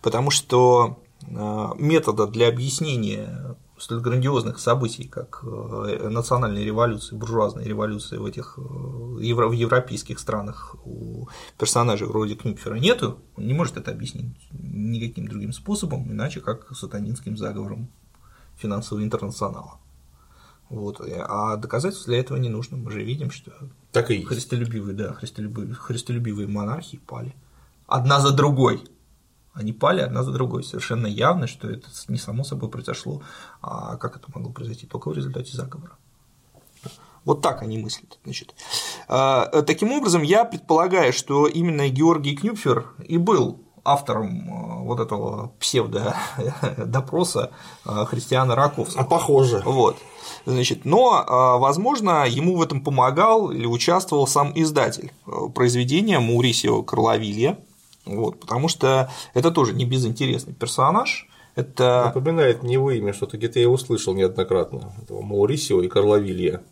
Потому что э, метода для объяснения столь грандиозных событий, как э, национальная революция, буржуазная революция в этих э, в европейских странах у персонажей вроде Кнюпфера нету, он не может это объяснить никаким другим способом, иначе как сатанинским заговором финансового интернационала. Вот. А доказательств для этого не нужно. Мы же видим, что так и христолюбивые, да, христолюбивые, христолюбивые монархии пали. Одна за другой. Они пали одна за другой. Совершенно явно, что это не само собой произошло, а как это могло произойти? Только в результате заговора. Вот так они мыслят. Значит. А, таким образом, я предполагаю, что именно Георгий Кнюпфер и был автором э, вот этого псевдо-допроса э, Христиана Раковского. А похоже. Вот. Значит, но, э, возможно, ему в этом помогал или участвовал сам издатель произведения Маурисио Карловилья, вот, потому что это тоже не безинтересный персонаж. Это... Напоминает не вы имя, что-то где-то я услышал неоднократно, этого Маурисио и Карловилья.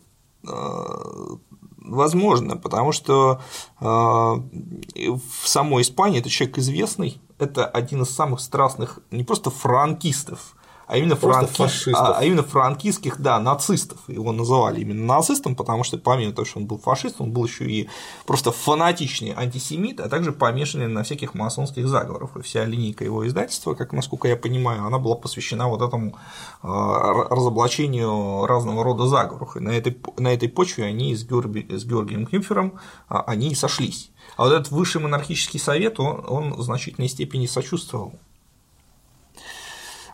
Возможно, потому что э, в самой Испании это человек известный, это один из самых страстных не просто франкистов, а именно, франки... а, а именно франкистских, да, нацистов. Его называли именно нацистом, потому что помимо того, что он был фашист, он был еще и просто фанатичный антисемит, а также помешанный на всяких масонских заговорах. И вся линейка его издательства, как насколько я понимаю, она была посвящена вот этому а, разоблачению разного рода заговоров. И на этой, на этой почве они с, Георги... с Георгием Кнюпфером а, они и сошлись. А вот этот высший монархический совет, он, он в значительной степени сочувствовал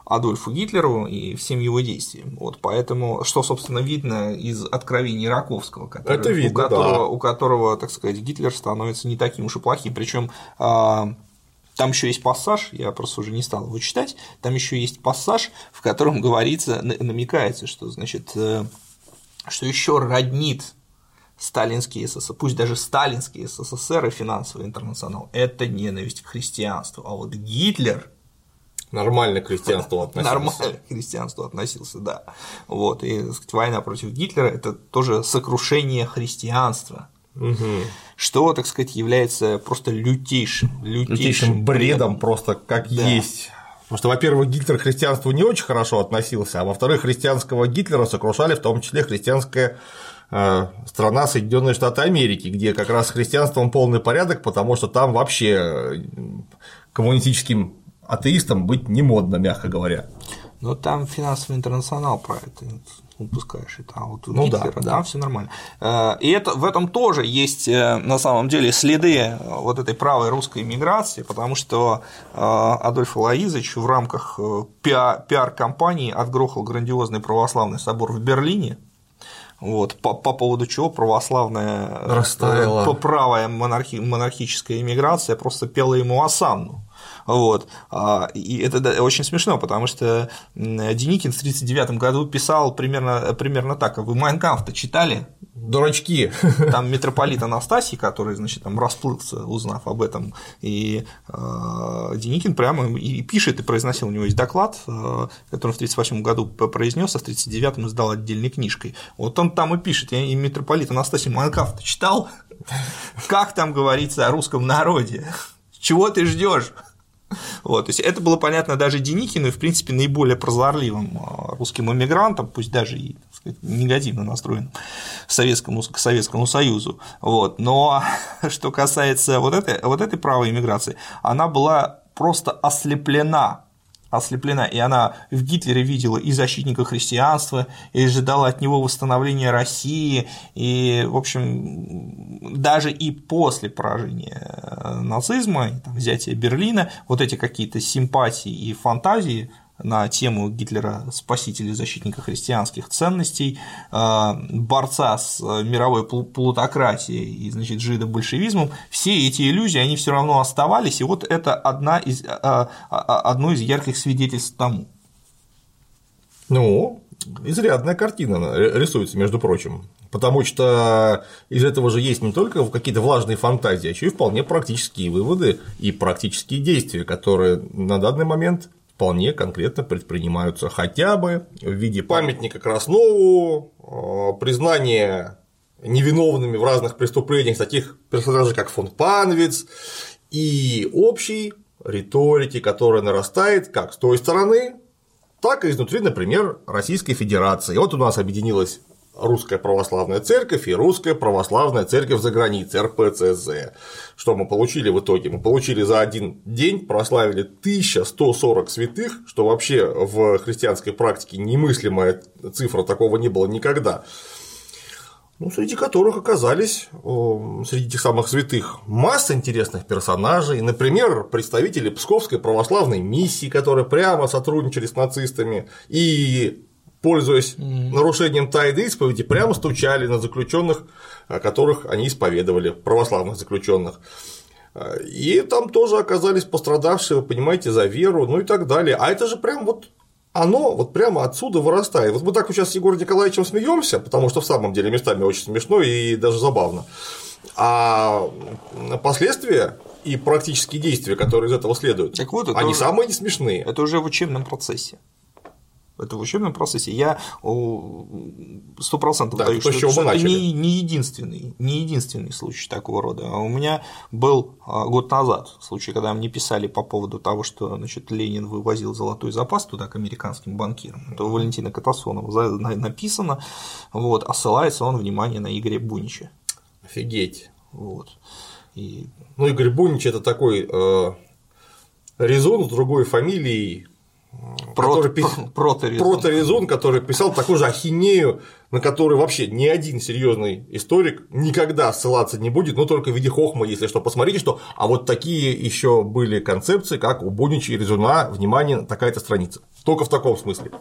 Адольфу Гитлеру и всем его действиям. Вот, поэтому, что, собственно, видно из откровений Раковского, который, Это видно, у, которого, да. у которого, так сказать, Гитлер становится не таким уж и плохим. Причем а, там еще есть пассаж, я просто уже не стал его читать, там еще есть пассаж, в котором говорится, намекается, что, значит, э, что еще роднит сталинский СССР, пусть даже сталинский СССР и финансовый интернационал – это ненависть к христианству, а вот Гитлер Нормально к христианству относился. Нормально к христианству относился, да. Вот, и так сказать, война против Гитлера – это тоже сокрушение христианства, Угу. что, так сказать, является просто лютейшим, лютейшим, Лютейшим бредом просто как Да. есть. Потому что, во-первых, Гитлер к христианству не очень хорошо относился, а во-вторых, христианского Гитлера сокрушали в том числе христианская э, страна Соединенные Штаты Америки, где как раз с христианством полный порядок, потому что там вообще э, коммунистическим атеистам быть не модно, мягко говоря. Но там финансовый интернационал про это упускаешь это, а вот у Ну да, Гитлера да. там все нормально. Э, И это, в этом тоже есть э, на самом деле следы э, вот этой правой русской миграции, потому что Адольф Лаизович в рамках пиа- пиар-компании отгрохал грандиозный православный собор в Берлине, вот, по, по поводу чего православная Растаяла. правая монархи- монархическая иммиграция просто пела ему осанну. Вот. А, И это очень смешно, потому что Деникин в 1939 году писал примерно, примерно так. А Вы Майнкамф-то читали? Дурачки. Там митрополит Анастасий, который, значит, там расплылся, узнав об этом, и э, Деникин прямо и пишет, и произносил, у него есть доклад, э, который в 1938 году произнес, а в 1939 издал отдельной книжкой. Вот он там и пишет, я и митрополит Анастасий Майнкамф читал, как там говорится о русском народе, чего ты ждешь? Вот, то есть это было понятно даже Деникину и, в принципе, наиболее прозорливым э, русским иммигрантам, пусть даже и сказать, негативно настроенным Советскому, к Советскому Союзу. Вот. Но что касается вот этой, вот этой правой иммиграции, она была просто ослеплена ослеплена, и она в Гитлере видела и защитника христианства, и ожидала от него восстановления России, и, в общем, даже и после поражения э, нацизма, там, взятия Берлина, вот эти какие-то симпатии и фантазии на тему Гитлера спасителя и защитника христианских ценностей, э, борца с э, мировой плу- плутократией и, значит, жидобольшевизмом, все эти иллюзии, они все равно оставались, и вот это одна из, э, э, одно из ярких свидетельств тому. Ну, изрядная картина рисуется, между прочим. Потому что из этого же есть не только какие-то влажные фантазии, а еще и вполне практические выводы и практические действия, которые на данный момент вполне конкретно предпринимаются хотя бы в виде памятника Краснову, э, признания невиновными в разных преступлениях таких персонажей, как фон Панвиц, и общей риторики, которая нарастает как с той стороны, так и изнутри, например, Российской Федерации. Вот у нас объединилась Русская Православная Церковь и Русская Православная Церковь за границей, РПЦЗ. Что мы получили в итоге? Мы получили за один день, прославили 1140 святых, что вообще в христианской практике немыслимая цифра, такого не было никогда. Ну, среди которых оказались э, среди этих самых святых масса интересных персонажей, например, представители Псковской православной миссии, которые прямо сотрудничали с нацистами и, пользуясь нарушением тайны исповеди, прямо стучали на заключенных, которых они исповедовали, православных заключенных. И там тоже оказались пострадавшие, вы понимаете, за веру, ну и так далее. А это же прям вот оно вот прямо отсюда вырастает. Вот мы так вот сейчас с Егором Николаевичем смеемся, потому что в самом деле местами очень смешно и даже забавно. А последствия и практические действия, которые из этого следуют, Так вот, это они уже- самые не смешные. Это уже в учебном процессе. Это в учебном процессе. Я сто процентов Да, даю, то, что, что это не, не единственный, не единственный случай такого рода. А У меня был а, год назад случай, когда мне писали по поводу того, что значит, Ленин вывозил золотой запас туда к американским банкирам. Это у Валентина Катасонова написано, вот, а ссылается он, внимание, на Игоря Бунича. Офигеть. Вот. И Ну, Игорь Бунич это такой э, резон с другой фамилией, который прот- проторезон. проторезон, который писал такую же ахинею, на которую вообще ни один серьезный историк никогда ссылаться не будет, но только в виде хохма, если что. Посмотрите, что а вот такие еще были концепции, как у Бунича и Резуна, внимание, такая-то страница. Только в таком смысле.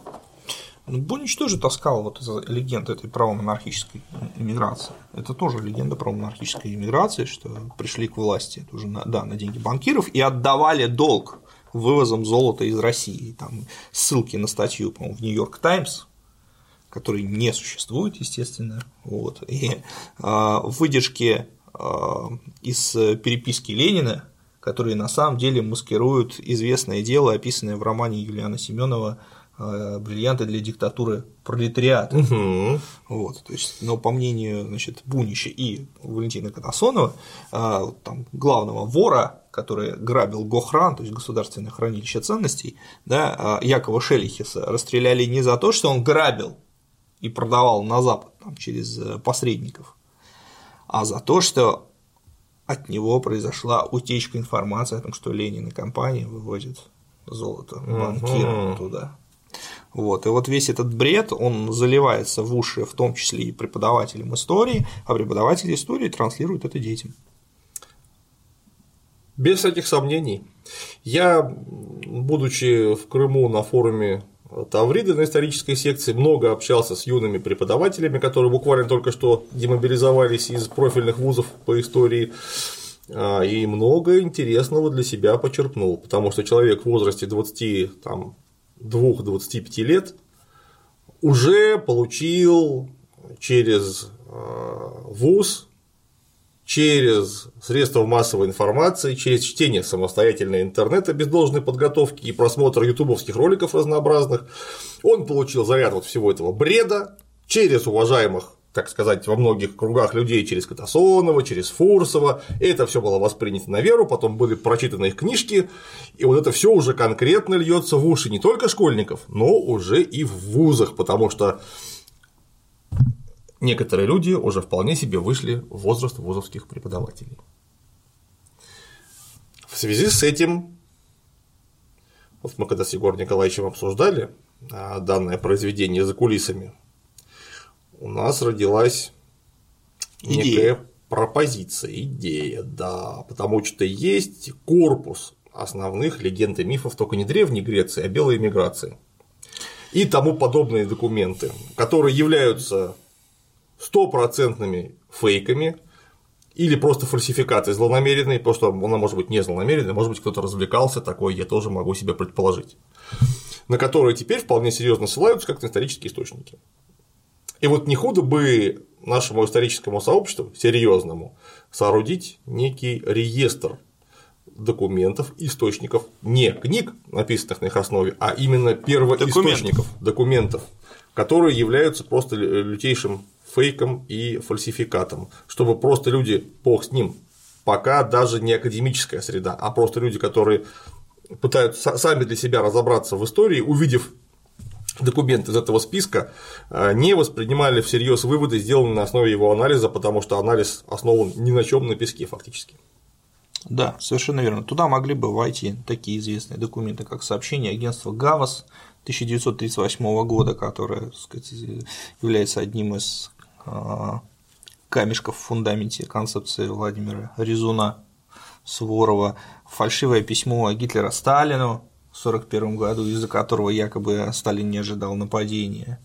Ну, Бунич тоже таскал вот из легенд этой правомонархической иммиграции. Это тоже легенда правомонархической иммиграции, что пришли к власти тоже на, да, на деньги банкиров и отдавали долг вывозом золота из России. Там ссылки на статью, по-моему, в Нью-Йорк Таймс, который не существует, естественно. Вот. И э, выдержки э, из переписки Ленина, которые на самом деле маскируют известное дело, описанное в романе Юлиана Семенова бриллианты для диктатуры пролетариата. Угу. Вот, то есть, но по мнению значит, Бунища и Валентина Катасонова, там, главного вора который грабил Гохран, то есть государственное хранилище ценностей, да, а Якова Шелихиса расстреляли не за то, что он грабил и продавал на Запад там, через э, посредников, а за то, что от него произошла утечка информации о том, что Ленин и компания вывозят золото банкирам угу. туда. Вот. И вот весь этот бред, он заливается в уши, в том числе и преподавателям истории, а преподаватели истории транслируют это детям. Без всяких сомнений. Я, будучи в Крыму на форуме Тавриды на исторической секции, много общался с юными преподавателями, которые буквально только что демобилизовались из профильных вузов по истории, а, и много интересного для себя почерпнул, потому что человек в возрасте 22-25 лет уже получил через а, вуз через средства массовой информации, через чтение самостоятельного интернета без должной подготовки и просмотр ютубовских роликов разнообразных, он получил заряд вот всего этого бреда через уважаемых так сказать, во многих кругах людей через Катасонова, через Фурсова. Это все было воспринято на веру, потом были прочитаны их книжки, и вот это все уже конкретно льется в уши не только школьников, но уже и в вузах, потому что некоторые люди уже вполне себе вышли в возраст вузовских преподавателей. В связи с этим, вот мы когда с Егором Николаевичем обсуждали а, данное произведение за кулисами, у нас родилась идея. некая пропозиция, идея, да, потому что есть корпус основных легенд и мифов только не Древней Греции, а Белой эмиграции и тому подобные документы, которые являются стопроцентными фейками или просто фальсификацией злонамеренной, потому что она может быть не злонамеренной, может быть кто-то развлекался, такое я тоже могу себе предположить, на которые теперь вполне серьезно ссылаются как на исторические источники. И вот не худо бы нашему историческому сообществу, серьезному, соорудить некий реестр документов, источников, не книг, написанных на их основе, а именно первоисточников документов, документов которые являются просто лютейшим фейком и фальсификатом, чтобы просто люди, бог с ним, пока даже не академическая среда, а просто люди, которые пытаются сами для себя разобраться в истории, увидев документы из этого списка, э, не воспринимали всерьез выводы, сделанные на основе его анализа, потому что анализ основан ни на чем на песке фактически. Да, совершенно верно. Туда могли бы войти такие известные документы, как сообщение агентства ГАВАС 1938 года, которое сказать, является одним из а, камешков в фундаменте концепции Владимира Резуна Суворова, фальшивое письмо Гитлера Сталину 1941 году, из-за которого якобы Сталин не ожидал нападения.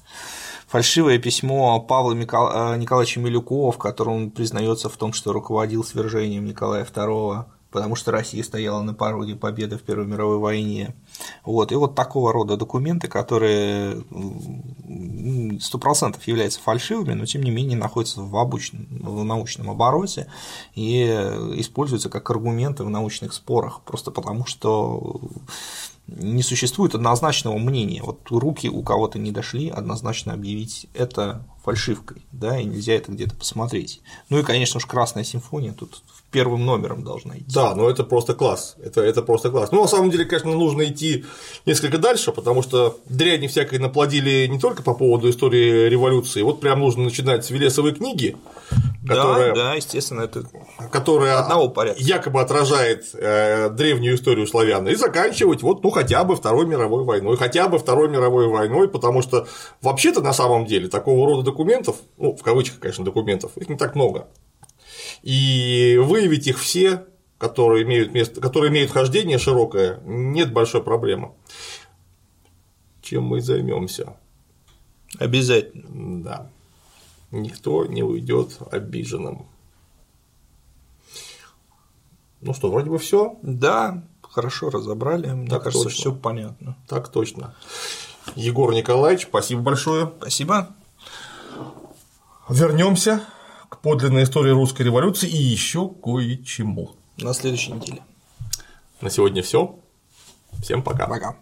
Фальшивое письмо Павла а, Николаевича Милюкова, в котором он признается в том, что руководил свержением Николая II потому что Россия стояла на пороге победы в Первой мировой войне. Вот. И вот такого рода документы, которые сто процентов являются фальшивыми, но тем не менее находятся в, обычном, в научном обороте и используются как аргументы в научных спорах, просто потому что не существует однозначного мнения. Вот руки у кого-то не дошли однозначно объявить это фальшивкой, да, и нельзя это где-то посмотреть. Ну и, конечно уж, Красная симфония тут первым номером должна идти. Да, но это просто класс. Это, это просто класс. Ну, на самом деле, конечно, нужно идти несколько дальше, потому что дряни всякой наплодили не только по поводу истории революции. Вот прям нужно начинать с Велесовой книги, которая, да, да, естественно, это которая одного порядка. якобы отражает э, древнюю историю славян, и заканчивать вот, ну, хотя бы Второй мировой войной, хотя бы Второй мировой войной, потому что вообще-то на самом деле такого рода документов, ну, в кавычках, конечно, документов, их не так много и выявить их все, которые имеют, место, которые имеют хождение широкое, нет большой проблемы. Чем мы займемся? Обязательно. Да. Никто не уйдет обиженным. Ну что, вроде бы все. Да, хорошо разобрали. Мне так кажется, все понятно. Так точно. Егор Николаевич, спасибо большое. Спасибо. Вернемся подлинной истории русской революции и еще кое-чему. На следующей неделе. На сегодня все. Всем пока. Пока.